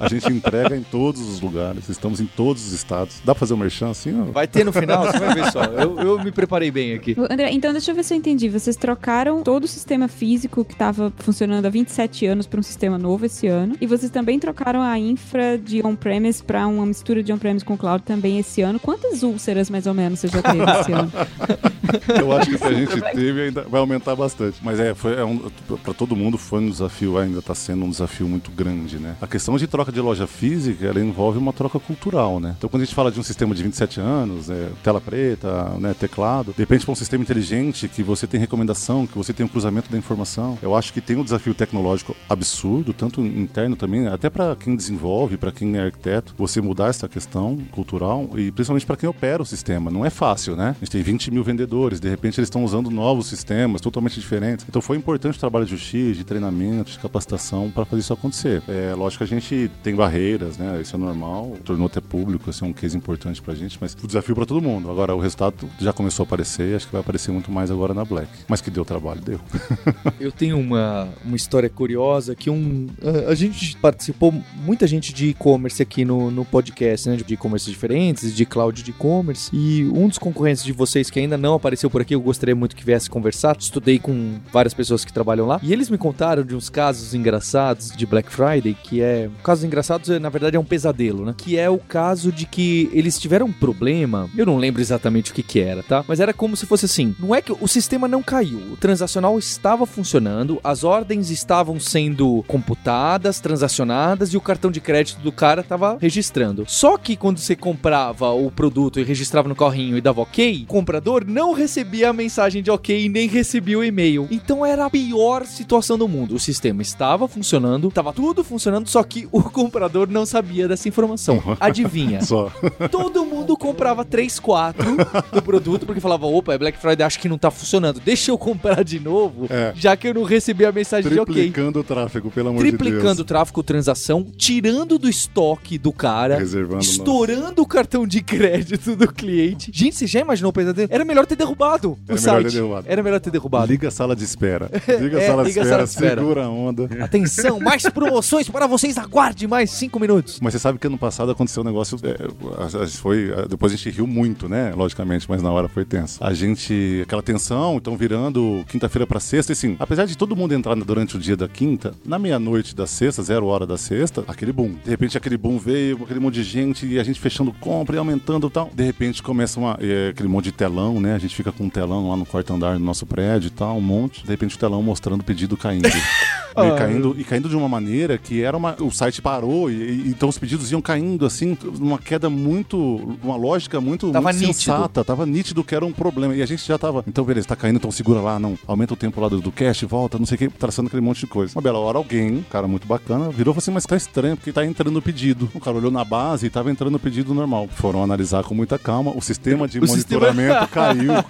A gente entrega em todos os lugares, estamos em todos os estados. Dá pra fazer o um merchan assim? Ó? Vai ter no final, você vai ver só. Eu, eu me preparei bem aqui. André, então deixa eu ver se eu entendi. Vocês trocaram todo o sistema físico que estava funcionando há 27 anos para um sistema novo esse ano. E vocês também trocaram a infra de on-premise para uma mistura de on-premise com cloud também esse ano. Quantas úlceras, mais ou menos, você já teve esse ano? *laughs* Eu acho que se a gente teve, ainda vai aumentar bastante. Mas é, foi, é um, para todo mundo foi um desafio, ainda está sendo um desafio muito grande, né? A questão de troca de loja física, ela envolve uma troca cultural, né? Então, quando a gente fala de um sistema de 27 anos, é, tela preta, né, teclado, de para um sistema inteligente que você tem recomendação, que você tem um cruzamento da informação, eu acho que tem um desafio tecnológico absurdo, tanto interno também, até para quem desenvolve, para quem é arquiteto, você mudar essa questão cultural e principalmente para quem opera o sistema. Não é fácil, né? A gente tem 20 mil vendedores, de repente eles estão usando novos sistemas totalmente diferentes. Então foi importante o trabalho de justiça, de treinamento, de capacitação para fazer isso acontecer. É lógico que a gente tem barreiras, né? Isso é normal. Tornou até público, assim, é um case importante pra gente, mas o desafio pra todo mundo. Agora, o resultado já começou a aparecer acho que vai aparecer muito mais agora na Black. Mas que deu trabalho, deu. *laughs* Eu tenho uma, uma história curiosa que um. A, a gente participou, muita gente de e-commerce aqui no, no podcast, né? De e-commerce diferentes, de cloud de e-commerce. E um dos concorrentes de vocês que ainda não apareceu por aqui, eu gostaria muito que viesse conversar. Estudei com várias pessoas que trabalham lá. E eles me contaram de uns casos engraçados de Black Friday, que é. Casos engraçados, na verdade, é um pesadelo, né? Que é o caso de que eles tiveram um problema. Eu não lembro exatamente o que, que era, tá? Mas era como se fosse assim: não é que o sistema não caiu, o transacional estava funcionando, as ordens estavam sendo computadas, transacionadas e o cartão de crédito do cara estava registrando. Só que quando você comprava o produto e registrava no carrinho e dava ok, o comprador não recebia a mensagem de ok e nem recebia o e-mail. Então era a pior situação do mundo. O sistema estava funcionando, estava tudo funcionando, só que o comprador não sabia dessa informação. *laughs* Adivinha? Só. Todo mundo comprava 3, 4 do produto porque falava: opa, é Black Friday, acho que não tá funcionando. Deixa eu comprar de novo, É. já que eu não recebi a mensagem de ok. Triplicando o tráfego, pelo amor de Triplicando o Deus. tráfego transação, tirando do estoque do cara, Reservando estourando o cartão de crédito do cliente. Gente, você já imaginou o pesadelo? Era melhor ter derrubado Era o site. ter derrubado. Era melhor ter derrubado. Liga a sala de espera. *laughs* Liga a É, sala de liga espera, sala de espera. segura a onda. Atenção, mais promoções para vocês. Aguarde mais 5 minutos. Mas você sabe que ano passado aconteceu um negócio. é, foi, depois a gente riu muito, né? Logicamente, mas na hora foi tenso. A gente. Aquela tensão, então virando quinta-feira pra sexta, e assim, apesar de todo mundo entrar durante o dia da quinta, na meia-noite da sexta, zero hora da sexta, aquele boom. De repente aquele boom veio, aquele monte de gente, e a gente fechando compra e aumentando e tal. De repente começa uma, é, aquele monte de telão, né? A gente fica com um telão lá no quarto andar do nosso prédio e tal, um monte. De repente o telão mostrando o pedido caindo. *laughs* E caindo, e caindo de uma maneira que era uma. O site parou, e, e- então os pedidos iam caindo assim, numa queda muito. uma lógica muito, Tava muito sensata. Tava nítido que era um problema. E a gente já tava. Então, beleza, tá caindo, então segura lá, não. Aumenta o tempo lá do, do cache, volta, não sei o que, traçando aquele monte de coisa. Uma bela hora, alguém, um cara muito bacana, virou e falou assim: mas tá estranho, porque tá entrando o pedido. O cara olhou na base e tava entrando o pedido normal. Foram analisar com muita calma. O sistema de *laughs* O sistema- monitoramento caiu. *laughs*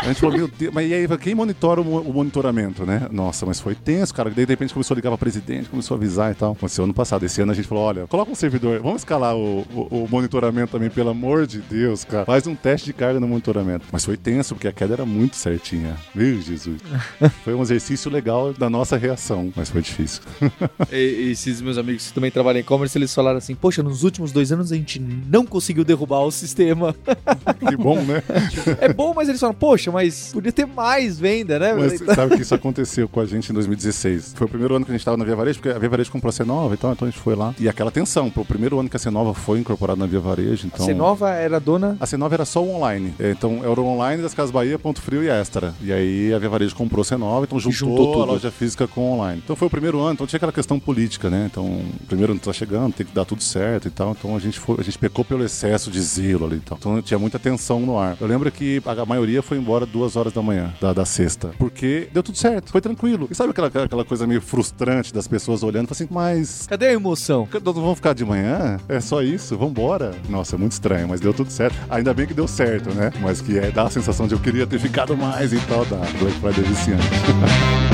A gente falou, meu Deus, mas e aí, quem monitora o, o monitoramento, né? Nossa, mas foi tenso, cara. Daí, de repente, começou a ligar pra presidente, começou a avisar e tal. Aconteceu ano passado. Esse ano a gente falou, olha, coloca um servidor, vamos escalar o, o- o monitoramento também, pelo amor de Deus, cara. Faz um teste de carga no monitoramento. Mas foi tenso, porque a queda era muito certinha. Meu Jesus. *laughs* Foi um exercício legal da nossa reação, mas foi difícil. *laughs* E, esses meus amigos que também trabalham em e-commerce, eles falaram assim: Poxa, nos últimos dois anos a gente não conseguiu derrubar o sistema. *laughs* Que bom, né? é bom, mas eles falam: Poxa, mas podia ter mais venda, né? Mas sabe que isso aconteceu com a gente em 2016? Foi o primeiro ano que a gente estava na Via Varejo, porque a Via Varejo comprou a C9 e tal, então a gente foi lá. E aquela tensão, pro primeiro ano que a C9 foi incorporada na Via Varejo, então... A C9 era dona. A C9 era só o online. É, Então era o online das Casas Bahia, Ponto Frio e Extra. E aí a Via Varejo comprou a C9, então juntou, juntou a loja física com o online. Então foi o primeiro ano, então tinha aquela questão política, né? Então, primeiro ano tá chegando, tem que dar tudo certo e tal. Então a gente foi, a gente pecou pelo excesso de zelo ali e tal. Então tinha muita tensão no ar. Eu lembro que a maioria foi embora duas horas da manhã, da, da sexta. Porque deu tudo certo, foi tranquilo. E sabe aquela, aquela coisa meio frustrante das pessoas olhando e falando assim, mas Cadê a emoção? vamos ficar de manhã? É só isso? Vambora? Nossa, é muito estranho, mas deu tudo certo. Ainda bem que deu certo, né? Mas que é dá a sensação de eu queria ter ficado mais e tal da Black Friday viciante. *laughs*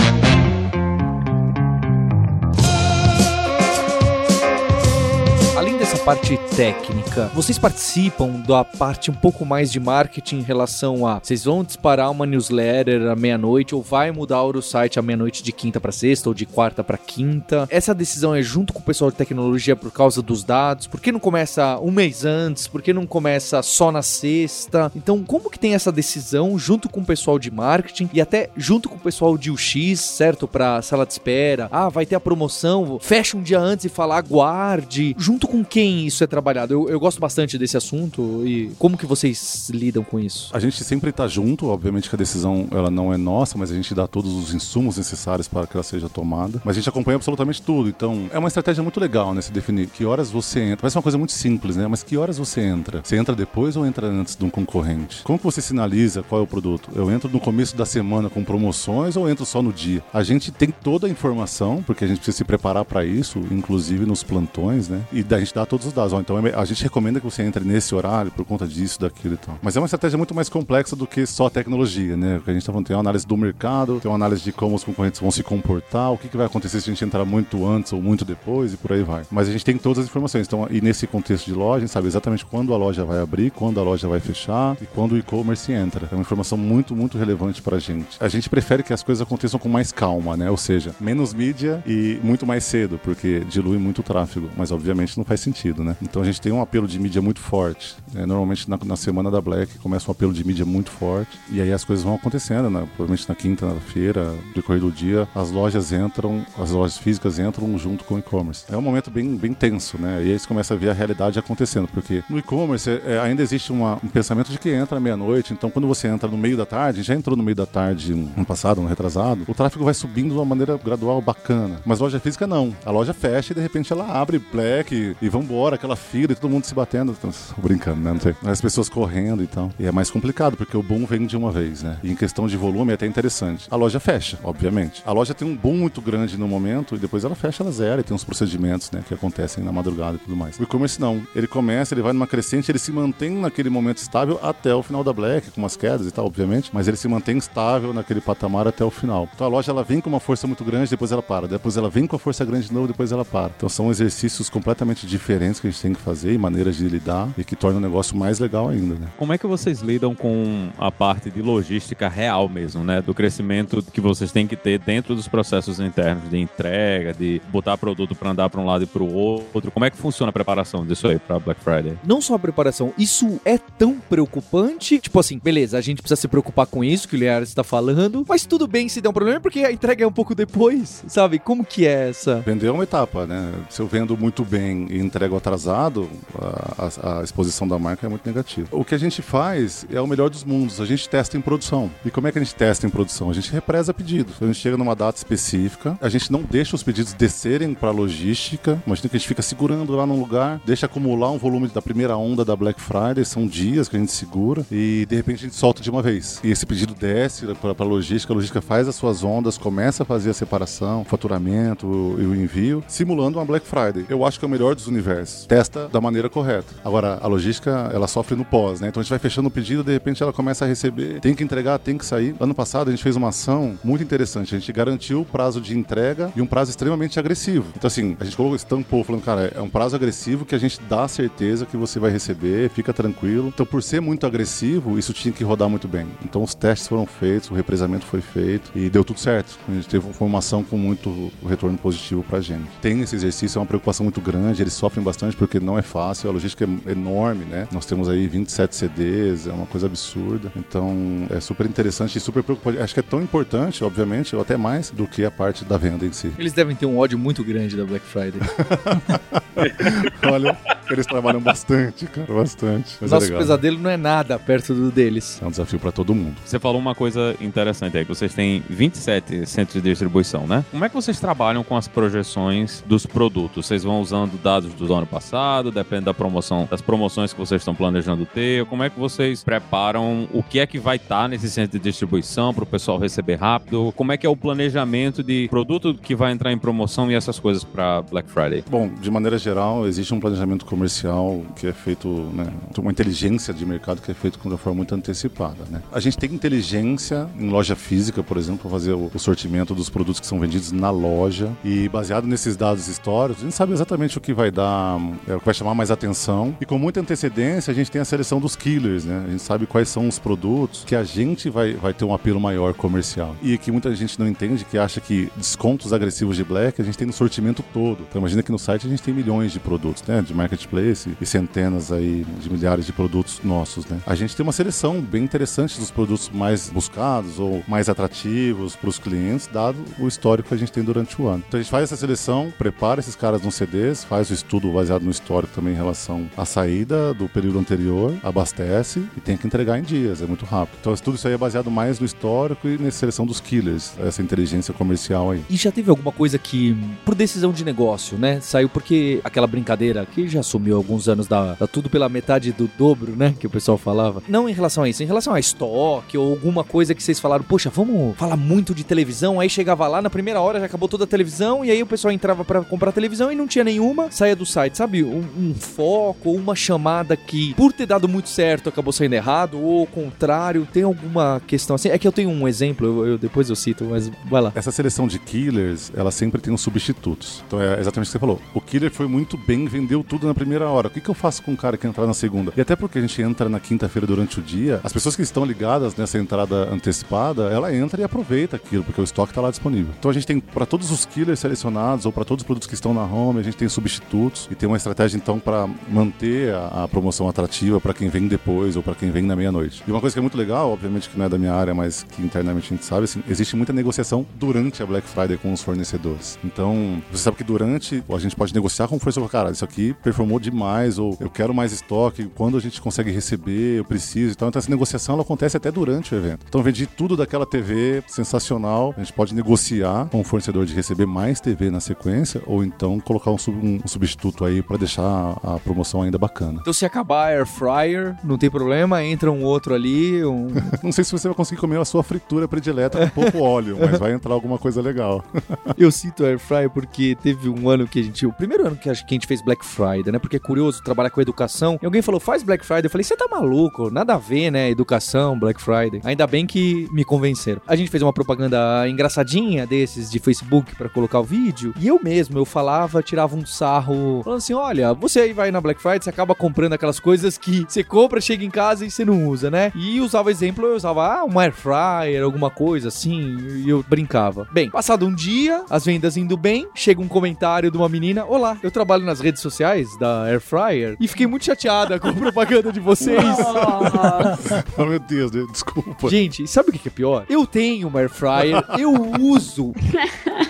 parte técnica, vocês participam da parte um pouco mais de marketing em relação a vocês vão disparar uma newsletter à meia-noite ou vai mudar o site à meia-noite de quinta para sexta ou de quarta para quinta? Essa decisão é junto com o pessoal de tecnologia por causa dos dados? Por que não começa um mês antes? Por que não começa só na sexta? Então, como que tem essa decisão junto com o pessoal de marketing e até junto com o pessoal de UX, certo? Para sala de espera. Ah, vai ter a promoção, fecha um dia antes e fala aguarde. Junto com quem isso é trabalhado? Eu, eu gosto bastante desse assunto e como que vocês lidam com isso? A gente sempre tá junto, obviamente que a decisão ela não é nossa, mas a gente dá todos os insumos necessários para que ela seja tomada. Mas a gente acompanha absolutamente tudo. Então, é uma estratégia muito legal, né? Se definir que horas você entra. Parece uma coisa muito simples, né? Mas que horas você entra? Você entra depois ou entra antes de um concorrente? Como que você sinaliza qual é o produto? Eu entro no começo da semana com promoções ou entro só no dia? A gente tem toda a informação, porque a gente precisa se preparar para isso, inclusive nos plantões, né? E da gente dá todos todos os dados. Então a gente recomenda que você entre nesse horário por conta disso, daquilo e tal. Mas é uma estratégia muito mais complexa do que só tecnologia, né? O que a gente tá falando tem uma análise do mercado, tem uma análise de como os concorrentes vão se comportar, o que, que vai acontecer se a gente entrar muito antes ou muito depois e por aí vai. Mas a gente tem todas as informações. Então, e nesse contexto de loja, a gente sabe exatamente quando a loja vai abrir, quando a loja vai fechar e quando o e-commerce entra. É uma informação muito, muito relevante pra gente. A gente prefere que as coisas aconteçam com mais calma, né? Ou seja, menos mídia e muito mais cedo, porque dilui muito o tráfego. Mas obviamente não faz sentido, né? Então a gente tem um apelo de mídia muito forte. É, normalmente na, na, semana da Black começa um apelo de mídia muito forte. E aí as coisas vão acontecendo, né? Provavelmente na quinta, na feira, decorrer do dia, as lojas entram, as lojas físicas entram junto com o e-commerce. É um momento bem, bem tenso, né? E aí você começa a ver a realidade acontecendo, porque no e-commerce é, ainda existe uma, um pensamento de que entra meia-noite, então quando você entra no meio da tarde, já entrou no meio da tarde no passado, no retrasado, o tráfego vai subindo de uma maneira gradual bacana. Mas loja física não. A loja fecha e de repente ela abre black e, e vambora, aquela fila e todo mundo se batendo. Brincando, né? Não sei. As pessoas correndo e tal. E é mais complicado, porque o boom vem de uma vez, né? E em questão de volume é até interessante. A loja fecha, obviamente. A loja tem um boom muito grande no momento e depois ela fecha, ela zera e tem uns procedimentos, né, que acontecem na madrugada e tudo mais. O e-commerce não. Ele começa, ele vai numa crescente, ele se mantém naquele momento estável até o final da Black, com umas quedas e tal, obviamente, mas ele se mantém estável naquele patamar até o final. Então a loja ela vem com uma força muito grande, depois ela para. Depois ela vem com a força grande de novo, depois ela para. Então são exercícios completamente diferentes que a gente tem que fazer e maneiras de lidar e que tornam o negócio mais legal ainda, né? Como é que vocês lidam com a parte de logística real mesmo, né? Do crescimento que vocês têm que ter dentro dos processos internos de entrega, de botar produto para andar para um lado e para o outro. Como é que funciona a preparação disso aí para Black Friday? Não só a preparação, isso é tão preocupante. Tipo assim, beleza, a gente precisa se preocupar com isso que o Liares está falando, mas tudo bem se der um problema porque a entrega é um pouco depois, sabe? Como que é essa? Vender é uma etapa, né? Se eu vendo muito bem e entrego atrasado, a, a, a exposição da marca é muito negativa. O que a gente faz é o melhor dos mundos. A gente testa em produção. E como é que a gente testa em produção? A gente represa pedidos. A gente chega numa data específica, a gente não deixa os pedidos descerem para logística. Imagina que a gente fica segurando lá num lugar, deixa acumular um volume da primeira onda da Black Friday, são dias que a gente segura e de repente a gente solta de uma vez. E esse pedido desce para a logística, a logística faz as suas ondas, começa a fazer a separação, o faturamento e o envio, simulando uma Black Friday. Eu acho que é o melhor dos universos. Testa da maneira correta. Agora, a logística, ela sofre no pós, né? Então a gente vai fechando o pedido, de repente ela começa a receber, tem que entregar, tem que sair. Ano passado a gente fez uma ação muito interessante. A gente garantiu o prazo de entrega e um prazo extremamente agressivo. Então, assim, a gente colocou, estampou, falando, cara, é um prazo agressivo que a gente dá certeza que você vai receber, fica tranquilo. Então, por ser muito agressivo, isso tinha que rodar muito bem. Então, os testes foram feitos, o represamento foi feito e deu tudo certo. A gente teve uma ação com muito retorno positivo pra gente. Tem esse exercício, é uma preocupação muito grande, eles sofrem bastante porque não é fácil, a logística é enorme, né? Nós temos aí 27 CDs, é uma coisa absurda. Então, é super interessante e super preocupante. Acho que é tão importante, obviamente, ou até mais, do que a parte da venda em si. Eles devem ter um ódio muito grande da Black Friday. *laughs* Olha, eles trabalham bastante, cara, bastante. Mas é Nosso legal. pesadelo não é nada perto do deles. É um desafio pra todo mundo. Você falou uma coisa interessante aí, que vocês têm 27 centros de distribuição, né? Como é que vocês trabalham com as projeções dos produtos? Vocês vão usando dados do ano passado, depende da promoção, das promoções que vocês estão planejando ter? Como é que vocês preparam o que é que vai estar nesse centro de distribuição para o pessoal receber rápido? Como é que é o planejamento de produto que vai entrar em promoção e essas coisas para Black Friday? Bom, de maneira geral, existe um planejamento comercial que é feito, né, uma inteligência de mercado que é feito de uma forma muito antecipada, né? A gente tem inteligência em loja física, por exemplo, para fazer o sortimento dos produtos que são vendidos na loja e baseado nesses dados históricos, a gente sabe exatamente o que vai dar, é, o que vai chamar mais atenção e com muita antecedência a gente tem a seleção dos killers, né? A gente sabe quais são os produtos que a gente vai, vai ter um apelo maior comercial e que muita gente não entende, que acha que descontos agressivos de Black a gente tem no sortimento todo. Então imagina que no site a gente tem milhões de produtos, né? De marketplace e centenas aí de milhares de produtos nossos, né? A gente tem uma seleção bem interessante dos produtos mais buscados ou mais atrativos para os clientes, dado o histórico que a gente tem durante o ano. Então a gente faz essa seleção, prepara esses caras nos CDs, faz o estudo baseado no histórico também em relação à saída do período anterior, abastece e tem que entregar em dias, é muito rápido. Então tudo isso aí é baseado mais no histórico e na seleção dos killers, essa inteligência comercial aí. E já teve alguma coisa que, por decisão de negócio, né? Saiu porque aquela brincadeira que já sumiu alguns anos da, da tudo pela metade do dobro, né? Que o pessoal falava. Não em relação a isso, em relação a estoque ou alguma coisa que vocês falaram, poxa, vamos falar muito de televisão. Aí chegava lá, na primeira hora já acabou toda a televisão e aí o pessoal entrava pra comprar televisão e não tinha nenhuma, saía do site. Sabe, um, um foco ou uma chamada que, por ter dado muito certo, acabou saindo errado, ou ao contrário, tem alguma questão assim? É que eu tenho um exemplo, eu, eu- depois eu cito, mas vai lá. Essa seleção de killers, ela sempre tem uns substitutos. Então é exatamente o que você falou. O killer foi muito bem, vendeu tudo na primeira hora. O que, que eu faço com um cara que entrar na segunda? E até porque a gente entra na quinta-feira durante o dia, as pessoas que estão ligadas nessa entrada antecipada, ela entra e aproveita aquilo, porque o estoque está lá disponível. Então a gente tem para todos os killers selecionados ou para todos os produtos que estão na home, a gente tem substitutos e tem uma estratégia então para manter a, a promoção atrativa para quem vem depois ou para quem vem na meia-noite. E uma coisa que é muito legal, obviamente que não é da minha área, mas que internamente a gente sabe, assim, existe muita negociação durante a Black Friday com os fornecedores. Então, você sabe que durante a gente pode negociar com o fornecedor, cara, isso aqui performou demais ou eu quero mais estoque, quando a gente consegue receber, eu preciso. Então, essa negociação ela acontece até durante o evento. Então, vendi tudo daquela TV sensacional, a gente pode negociar com o fornecedor de receber mais TV na sequência ou então colocar um, um substituto aí para deixar a, promoção ainda bacana. Então, se acabar a air fryer, não tem problema, entra um outro ali, um... *laughs* Não sei se você vai conseguir comer a sua fritura predileta com pouco óleo, mas vai entrar alguma coisa legal. *laughs* Eu cito Air Fryer porque teve um ano que a gente. O primeiro ano que a gente fez Black Friday, né? Porque é curioso trabalhar com educação. E alguém falou, faz Black Friday. Eu falei, você tá maluco? Nada a ver, né? Educação, Black Friday. Ainda bem que me convenceram. A gente fez uma propaganda engraçadinha desses de Facebook pra colocar o vídeo. E eu mesmo, eu falava, tirava um sarro, falando assim: olha, você aí vai na Black Friday, você acaba comprando aquelas coisas que você compra, chega em casa e você não usa, né? E usava exemplo, eu usava ah, uma Air Fryer, alguma coisa assim, e eu brincava. Bem, passado um dia, as vendas indo bem, chega um comentário de uma menina: Olá, eu trabalho nas redes sociais da Air Fryer e fiquei muito chateada com a *laughs* propaganda de vocês. *laughs* oh, meu Deus, desculpa. Gente, sabe o que que é pior? Eu tenho uma Air Fryer, eu uso. *laughs*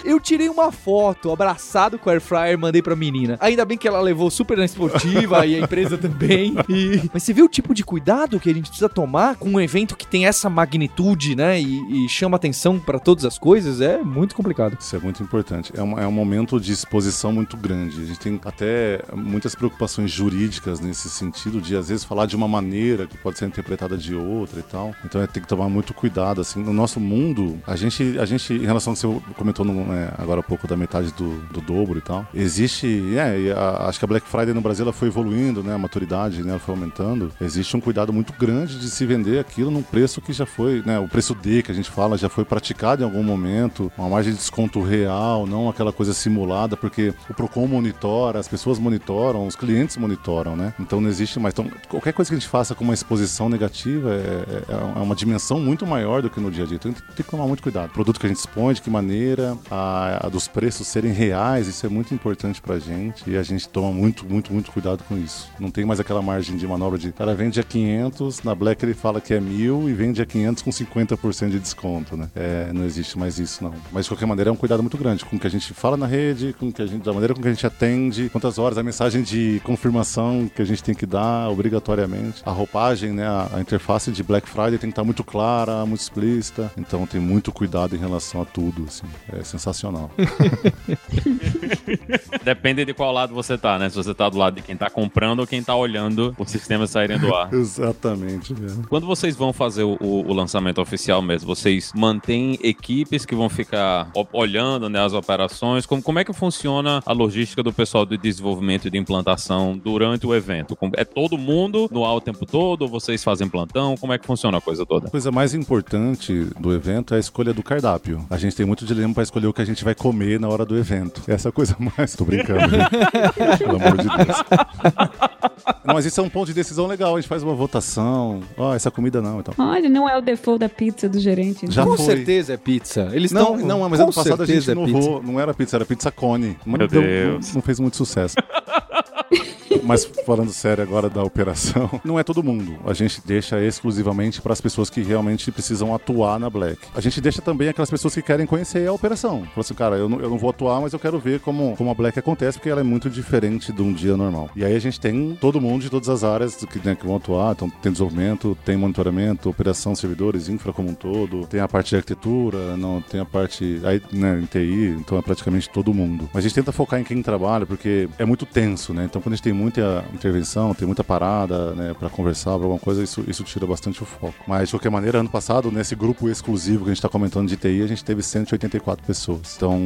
Eu tirei uma foto abraçado com a Air Fryer, mandei pra menina. Ainda bem que ela levou super na esportiva e a empresa também. E- Mas você vê o tipo de cuidado que a gente precisa tomar com um evento que tem essa magnitude, né? E, e chama atenção pra todas as coisas, é muito complicado. Isso é muito importante. É um, é um momento de exposição muito grande. A gente tem até muitas preocupações jurídicas nesse sentido, de às vezes falar de uma maneira que pode ser interpretada de outra e tal. Então é, tem que tomar muito cuidado. Assim, no nosso mundo, a gente, a gente em relação ao que você comentou no- é, agora há pouco da metade do, do dobro e tal, existe. É, a- acho que a Black Friday no Brasil ela foi evoluindo, né? A maturidade né, ela foi aumentando. Existe um cuidado muito grande de se vender aquilo num preço que já foi, né? O preço D que a gente fala já foi praticado em algum momento, uma margem de desconto real, não aquela coisa simulada, porque o Procon monitora, as pessoas monitoram, os clientes monitoram, né? Então não existe mais. Então, qualquer coisa que a gente faça com uma exposição negativa é, é- é uma dimensão muito maior do que no dia a dia. Então tem que tomar muito cuidado. O produto que a gente expõe, de que maneira, a, a dos preços serem reais, isso é muito importante pra gente e a gente toma muito, muito, muito cuidado com isso. Não tem mais aquela margem de manobra de cara vende a 500, na Black ele fala que é mil e vende a 500 com 50% de desconto, né? É, não existe mais isso, não. Mas de qualquer maneira é um cuidado muito grande com o que a gente fala na rede, com que a gente, da maneira com que a gente atende, quantas horas, a mensagem de confirmação que a gente tem que dar obrigatoriamente, a roupagem, né? A, a interface de Black Friday tem que estar muito clara, muito explícita. Então tem muito cuidado em relação a tudo, assim. É sensacional. *laughs* Depende de qual lado você tá, né? Se você tá do lado de quem tá comprando ou quem tá olhando os sistemas saírem do ar. *laughs* Exatamente. é. Quando vocês vão fazer o, o- o lançamento oficial mesmo, vocês mantêm equipes que vão ficar o- olhando né, as operações? Como, como é que funciona a logística do pessoal de desenvolvimento e de implantação durante o evento? É todo mundo no ar o tempo todo? Ou vocês fazem plantão? Como é que funciona a coisa toda? A coisa mais importante do evento é a escolha do cardápio. A gente tem muito dilema para escolher o que a gente vai comer na hora do evento. Essa é a coisa *laughs* mais. Tô brincando. *laughs* Pelo amor de Deus. *laughs* Não, mas isso é um ponto de decisão legal. A gente faz uma votação. Ó, essa comida não, então. Olha, não é o default da pizza do gerente. né? Já com foi. certeza é pizza. Eles Não, estão. não, mas com ano passado a gente é pizza. inovou. Não era pizza, era pizza cone. Meu deu- Deus. Não, não fez muito sucesso. *laughs* Mas falando sério agora da operação, *laughs* não é todo mundo. A gente deixa exclusivamente para as pessoas que realmente precisam atuar na Black. A gente deixa também aquelas pessoas que querem conhecer a operação. Fala assim, cara, eu não, eu não vou atuar, mas eu quero ver como, como a Black acontece, porque ela é muito diferente de um dia normal. E aí a gente tem todo mundo de todas as áreas que, né, que vão atuar. Então tem desenvolvimento, tem monitoramento, operação, servidores, infra como um todo, tem a parte de arquitetura, não tem a parte aí, né, em TI, então é praticamente todo mundo. Mas a gente tenta focar em quem trabalha, porque é muito tenso, né? Então quando a gente tem muita muita intervenção, tem muita parada, né, para conversar, pra alguma coisa, isso, isso tira bastante o foco. Mas, de qualquer maneira, ano passado, nesse grupo exclusivo que a gente tá comentando de TI, a gente teve 184 pessoas. Então,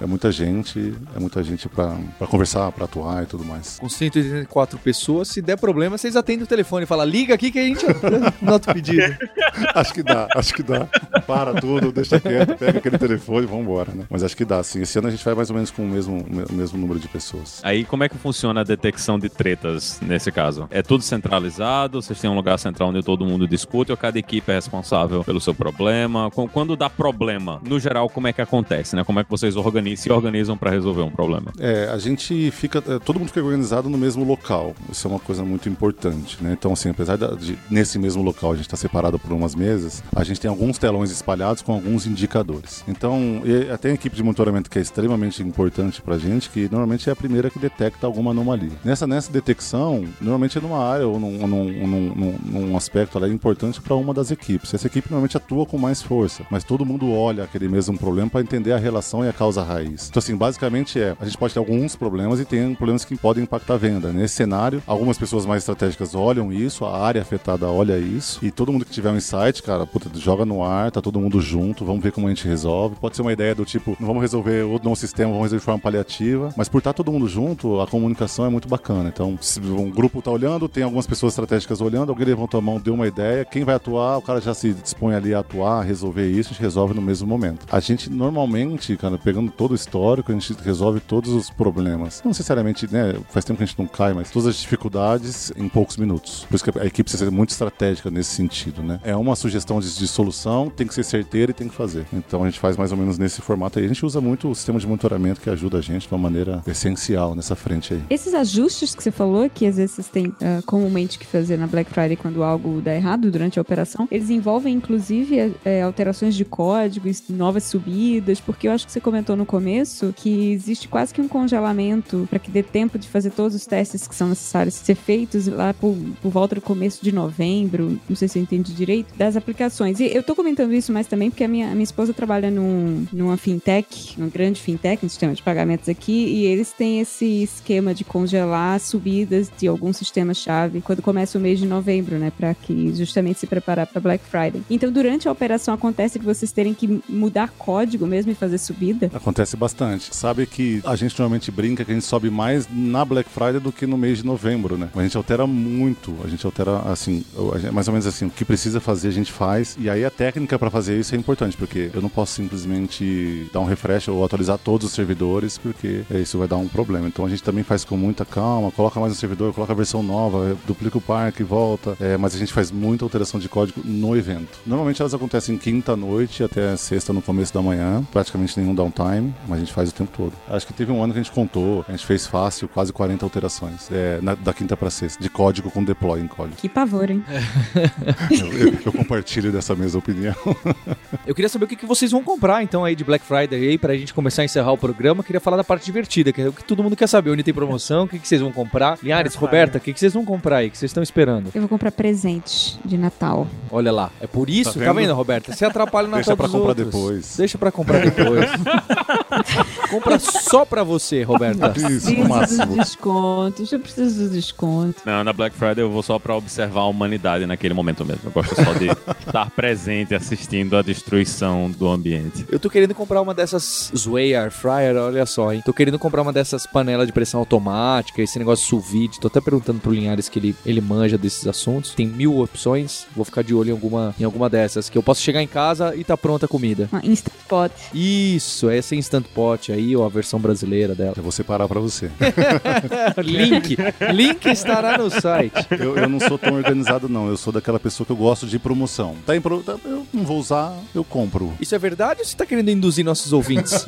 é muita gente, é muita gente para conversar, para atuar e tudo mais. Com 184 pessoas, se der problema, vocês atendem o telefone e falam, liga aqui que a gente *laughs* nota o pedido. *laughs* acho que dá, acho que dá. Para tudo, deixa quieto, pega aquele telefone e vambora, né? Mas acho que dá, sim. Esse ano a gente vai mais ou menos com o mesmo, o mesmo número de pessoas. Aí como é que funciona a detecção de tretas nesse caso? É tudo centralizado? Vocês têm um lugar central onde todo mundo discute ou cada equipe é responsável pelo seu problema? Quando dá problema, no geral, como é que acontece, né? Como é que vocês organizam, se organizam para resolver um problema? É, a gente fica, é, todo mundo fica organizado no mesmo local. Isso é uma coisa muito importante, né? Então, assim, apesar de nesse mesmo local a gente estar tá separado por umas mesas, a gente tem alguns telões espalhados com alguns indicadores. Então, até a equipe de monitoramento que é extremamente importante pra gente, que normalmente é a primeira que detecta alguma anomalia. Nessa, nessa detecção, normalmente é numa área ou num, num, num, num aspecto ali importante para uma das equipes. Essa equipe normalmente atua com mais força, mas todo mundo olha aquele mesmo problema para entender a relação e a causa raiz. Então, assim, basicamente é, a gente pode ter alguns problemas e tem problemas que podem impactar a venda. Nesse cenário, algumas pessoas mais estratégicas olham isso, a área afetada olha isso, e todo mundo que tiver um insight, cara, puta, joga no ar, tá todo mundo junto, vamos ver como a gente resolve. Pode ser uma ideia do tipo, não vamos resolver o novo sistema, vamos resolver de forma paliativa, mas por estar todo mundo junto, a comunicação é muito bacana. Então, se um grupo tá olhando, tem algumas pessoas estratégicas olhando, alguém levantou a mão, deu uma ideia, quem vai atuar, o cara já se dispõe ali a atuar, a resolver isso, a gente resolve no mesmo momento. A gente normalmente, cara, pegando todo o histórico, a gente resolve todos os problemas. Não necessariamente, né, faz tempo que a gente não cai, mas todas as dificuldades em poucos minutos. Por isso que a equipe precisa ser muito estratégica nesse sentido, né? É uma sugestão de, de solução, tem que ser certeira e tem que fazer. Então a gente faz mais ou menos nesse formato aí. A gente usa muito o sistema de monitoramento que ajuda a gente de uma maneira essencial nessa frente aí. Esses ajustes que você falou, que às vezes têm uh, comumente que fazer na Black Friday quando algo dá errado durante a operação, eles envolvem inclusive é, alterações de código, novas subidas, porque eu acho que você comentou no começo que existe quase que um congelamento para que dê tempo de fazer todos os testes que são necessários ser feitos lá por, por volta do começo de novembro, não sei se eu entendi direito, das aplicações. E eu tô comentando isso mais também porque a minha, a minha esposa trabalha num, numa fintech, numa grande fintech, no sistema de pagamentos aqui, e eles têm esse esquema de congelar subidas de algum sistema-chave quando começa o mês de novembro, né, para que justamente se preparar para Black Friday. Então, durante a operação acontece que vocês terem que mudar código mesmo e fazer subida? Acontece bastante. Sabe que a gente normalmente brinca que a gente sobe mais na Black Friday do que no mês de novembro, né? A gente altera muito, a gente altera assim, mais ou menos assim, o que precisa fazer a gente faz. E aí a técnica para fazer isso é importante, porque eu não posso simplesmente dar um refresh ou atualizar todos os servidores, porque isso vai dar um problema. Então a gente também faz com muita calma, coloca mais um servidor, coloca a versão nova, duplica o parque, volta. É, mas a gente faz muita alteração de código no evento. Normalmente elas acontecem quinta noite até sexta no começo da manhã, praticamente nenhum downtime, mas a gente faz o tempo todo. Acho que teve um ano que a gente contou, a gente fez fácil quase 40 alterações, é, na, da quinta para sexta, de código com deploy em código. Que pavor, hein? *laughs* eu, eu, eu, compartilho dessa mesma opinião. *laughs* eu queria saber o que, que vocês vão comprar então aí de Black Friday aí, pra gente começar a encerrar o programa. Eu queria falar da parte divertida, que é o que todo mundo quer saber. Onde tem promoção, o que, que vocês vão comprar. Linhares, Roberta, o que, que vocês vão comprar aí, que vocês estão esperando? Eu vou comprar presente de Natal. Olha lá, é por isso, tá vendo, tá vendo Roberta? Você atrapalha o Natal *laughs* Deixa pra dos comprar outros. depois. Deixa pra comprar depois. *laughs* Compra só pra você, Roberta. Isso, Preciso máximo. descontos, eu preciso dos descontos. Não, na Black Friday eu vou só pra observar a humanidade naquele momento mesmo. Eu gosto só de estar presente assistindo a destruição do ambiente. Eu tô querendo comprar uma dessas Zway Air Fryer, olha só, hein? Tô querendo comprar uma dessas panelas de pressão automática, esse negócio sous vide. Tô até perguntando pro Linhares que ele, ele manja desses assuntos. Tem mil opções. Vou ficar de olho em alguma, em alguma dessas. Que eu posso chegar em casa e tá pronta a comida. Uma Instant Pot. Isso, essa Instant Pot aí, ou a versão brasileira dela. Eu vou separar pra você. *laughs* link. Link estará no site. Eu, eu não sou tão organizado, não. Eu sou daquela pessoa que eu gosto de promoção. Tá em pro... tá- Eu não vou usar, eu compro. Isso é verdade ou você tá querendo induzir nossos ouvintes?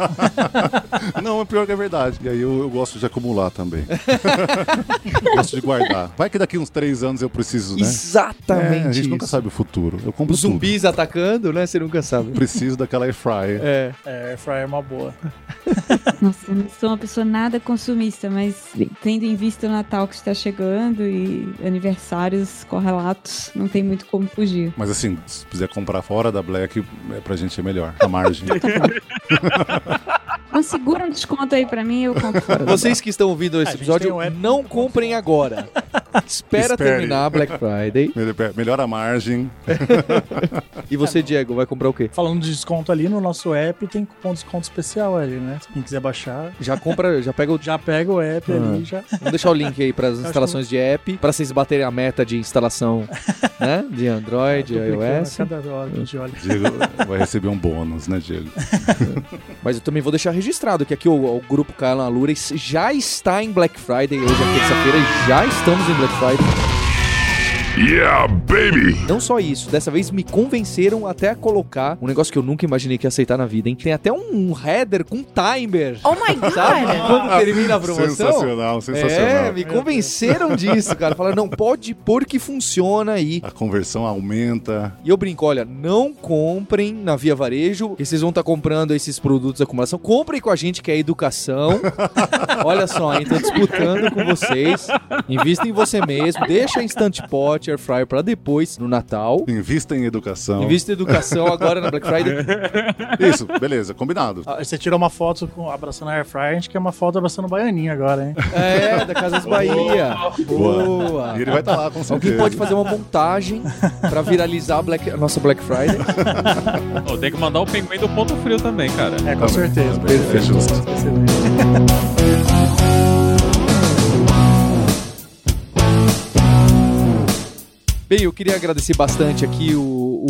*laughs* Não, é pior que é verdade. E aí eu, eu gosto de acumular também. *laughs* gosto de guardar. Vai que daqui uns três anos eu preciso, né? Exatamente. É, a gente isso. nunca sabe o futuro. Eu compro Os zumbis atacando, né? Você nunca sabe. tudo. Preciso daquela air fryer. É. É, Air Fryer é uma boa. *laughs* Nossa, eu não sou uma pessoa nada consumista, mas tendo em vista o Natal que está chegando e aniversários correlatos, não tem muito como fugir. Mas assim, se quiser comprar fora da Black, é, pra gente é melhor. A margem. Então segura um desconto aí pra mim eu compro. Vocês que estão ouvindo esse episódio, um não comprem agora. *laughs* Espera Espere. terminar a Black Friday. Melhor- Melhora a margem. *laughs* E você, Diego, vai comprar o quê? Falando de desconto ali no nosso app, tem cupom de desconto especial ali, né? Quem quiser baixar, Já compra, já pega o. já pega o app Ah. ali, já. Vamos deixar o link aí para as instalações de app, para vocês baterem a meta de instalação, *laughs* né? De Android, Duplicando a iOS. Cada hora que a gente olha. Diego vai receber um bônus, né, Diego? Mas eu também vou deixar registrado que aqui o, o grupo Kaelan Alura já está em Black Friday. Hoje é terça-feira e já estamos em Black Friday. Yeah, baby! Não só isso, dessa vez me convenceram até a colocar um negócio que eu nunca imaginei que ia aceitar na vida, hein? Tem até um header com timer. Oh my god! Sabe? Quando termina a promoção. Sensacional, sensacional. É, me convenceram disso, cara. Falaram, não, pode pôr que funciona aí. A conversão aumenta. E eu brinco, olha, não comprem na Via Varejo, que vocês vão estar comprando esses produtos de acumulação. Comprem com a gente, que é educação. *laughs* olha só, hein, tô disputando com vocês. Invista em você mesmo, deixa Instant Pot, Air Fryer pra depois, no Natal. Invista em educação. Invista em educação agora na Black Friday. *laughs* Isso, beleza, combinado. Ah, Você tirou uma foto com abraçando a Air Fryer, a gente quer uma foto abraçando o Baianinho agora, hein? É, da Casas Bahia. Boa. E ele vai estar lá, com certeza. Alguém pode fazer uma montagem pra viralizar a, Black- a nossa Black Friday. *laughs* Ô, tem que mandar o pinguim do ponto frio também, cara. É, com certeza. É justo. Bem, eu queria agradecer bastante aqui o,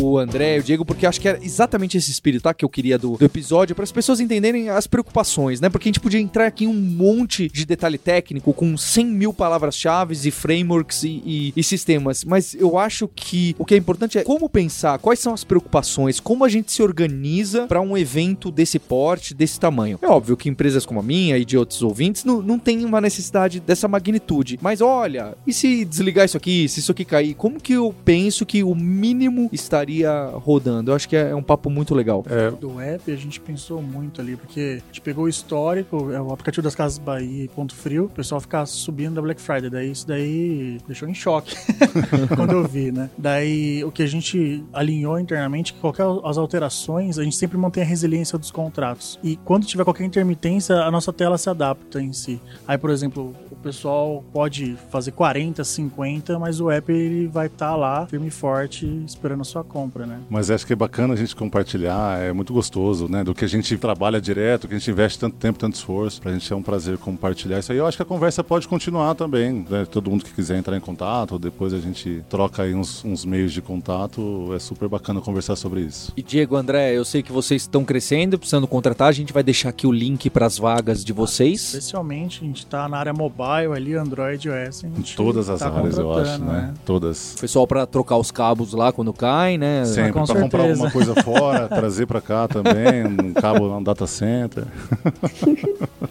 o André o Diego, porque acho que era exatamente esse espírito tá, que eu queria do, do episódio, para as pessoas entenderem as preocupações, né? Porque a gente podia entrar aqui em um monte de detalhe técnico, com 100 mil palavras-chave e frameworks e, e- e sistemas, mas eu acho que o que é importante é como pensar, quais são as preocupações, como a gente se organiza para um evento desse porte, desse tamanho. É óbvio que empresas como a minha e de outros ouvintes não, não tem uma necessidade dessa magnitude, mas olha, e se desligar isso aqui, se isso aqui cair, como que eu penso que o mínimo estaria rodando? Eu acho que é um papo muito legal. É, Do app a gente pensou muito ali, porque a gente pegou o histórico, é o aplicativo das Casas Bahia e Ponto Frio, o pessoal ficar subindo da Black Friday. Daí isso daí deixou em choque *laughs* quando eu vi, né? Daí o que a gente alinhou internamente, que qualquer as alterações, a gente sempre mantém a resiliência dos contratos. E quando tiver qualquer intermitência, a nossa tela se adapta em si. Aí, por exemplo, o pessoal pode fazer 40, 50, mas o app ele vai estar lá, firme e forte, esperando a sua compra, né? Mas acho que é bacana a gente compartilhar, é muito gostoso, né? Do que a gente trabalha direto, que a gente investe tanto tempo, tanto esforço. Pra gente é um prazer compartilhar isso aí. Eu acho que a conversa pode continuar também, né? Todo mundo que quiser entrar em contato, depois a gente troca aí uns, uns meios de contato. É super bacana conversar sobre isso. E Diego, André, eu sei que vocês estão crescendo, precisando contratar. A gente vai deixar aqui o link para as vagas de vocês. Especialmente, a gente tá na área mobile ali, Android e iOS. Em todas as tá áreas, eu acho, contratando, né? Todas. Pessoal para trocar os cabos lá quando cai, né? Sempre, com pra comprar certeza. alguma coisa fora, *laughs* trazer pra cá também, um cabo lá no data center.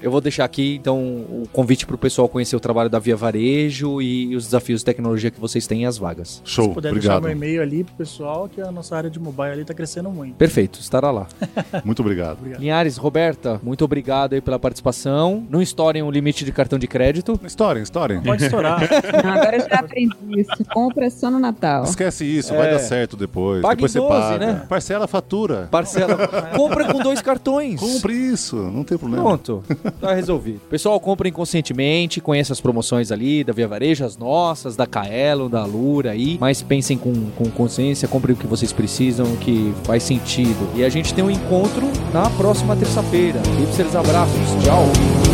Eu vou deixar aqui, então, o convite para o pessoal conhecer o trabalho da Via Varejo e os desafios de tecnologia que vocês têm e as vagas. Show, Se puder deixar obrigado. meu e-mail ali pro pessoal, que a nossa área de mobile ali tá crescendo muito. Perfeito, estará lá. *laughs* Muito obrigado. Linhares, Roberta, muito obrigado aí pela participação. Não estourem o limite de cartão de crédito. História, história. Pode estourar. Não, agora eu já aprendi isso. Compra só no Natal. Esquece isso, vai dar certo depois. Depois em você 12, paga. né? Parcela a fatura. Parcela. *laughs* Compra com dois cartões. Compre isso, não tem problema. Pronto, tá resolvido. Pessoal, comprem conscientemente, conheça as promoções ali da Via Varejo, as nossas, da Kaelo, da Lura aí, mas pensem com, com consciência, comprem o que vocês precisam, o que faz sentido. E a gente tem um encontro na próxima terça-feira. Hipsters, abraços, tchau.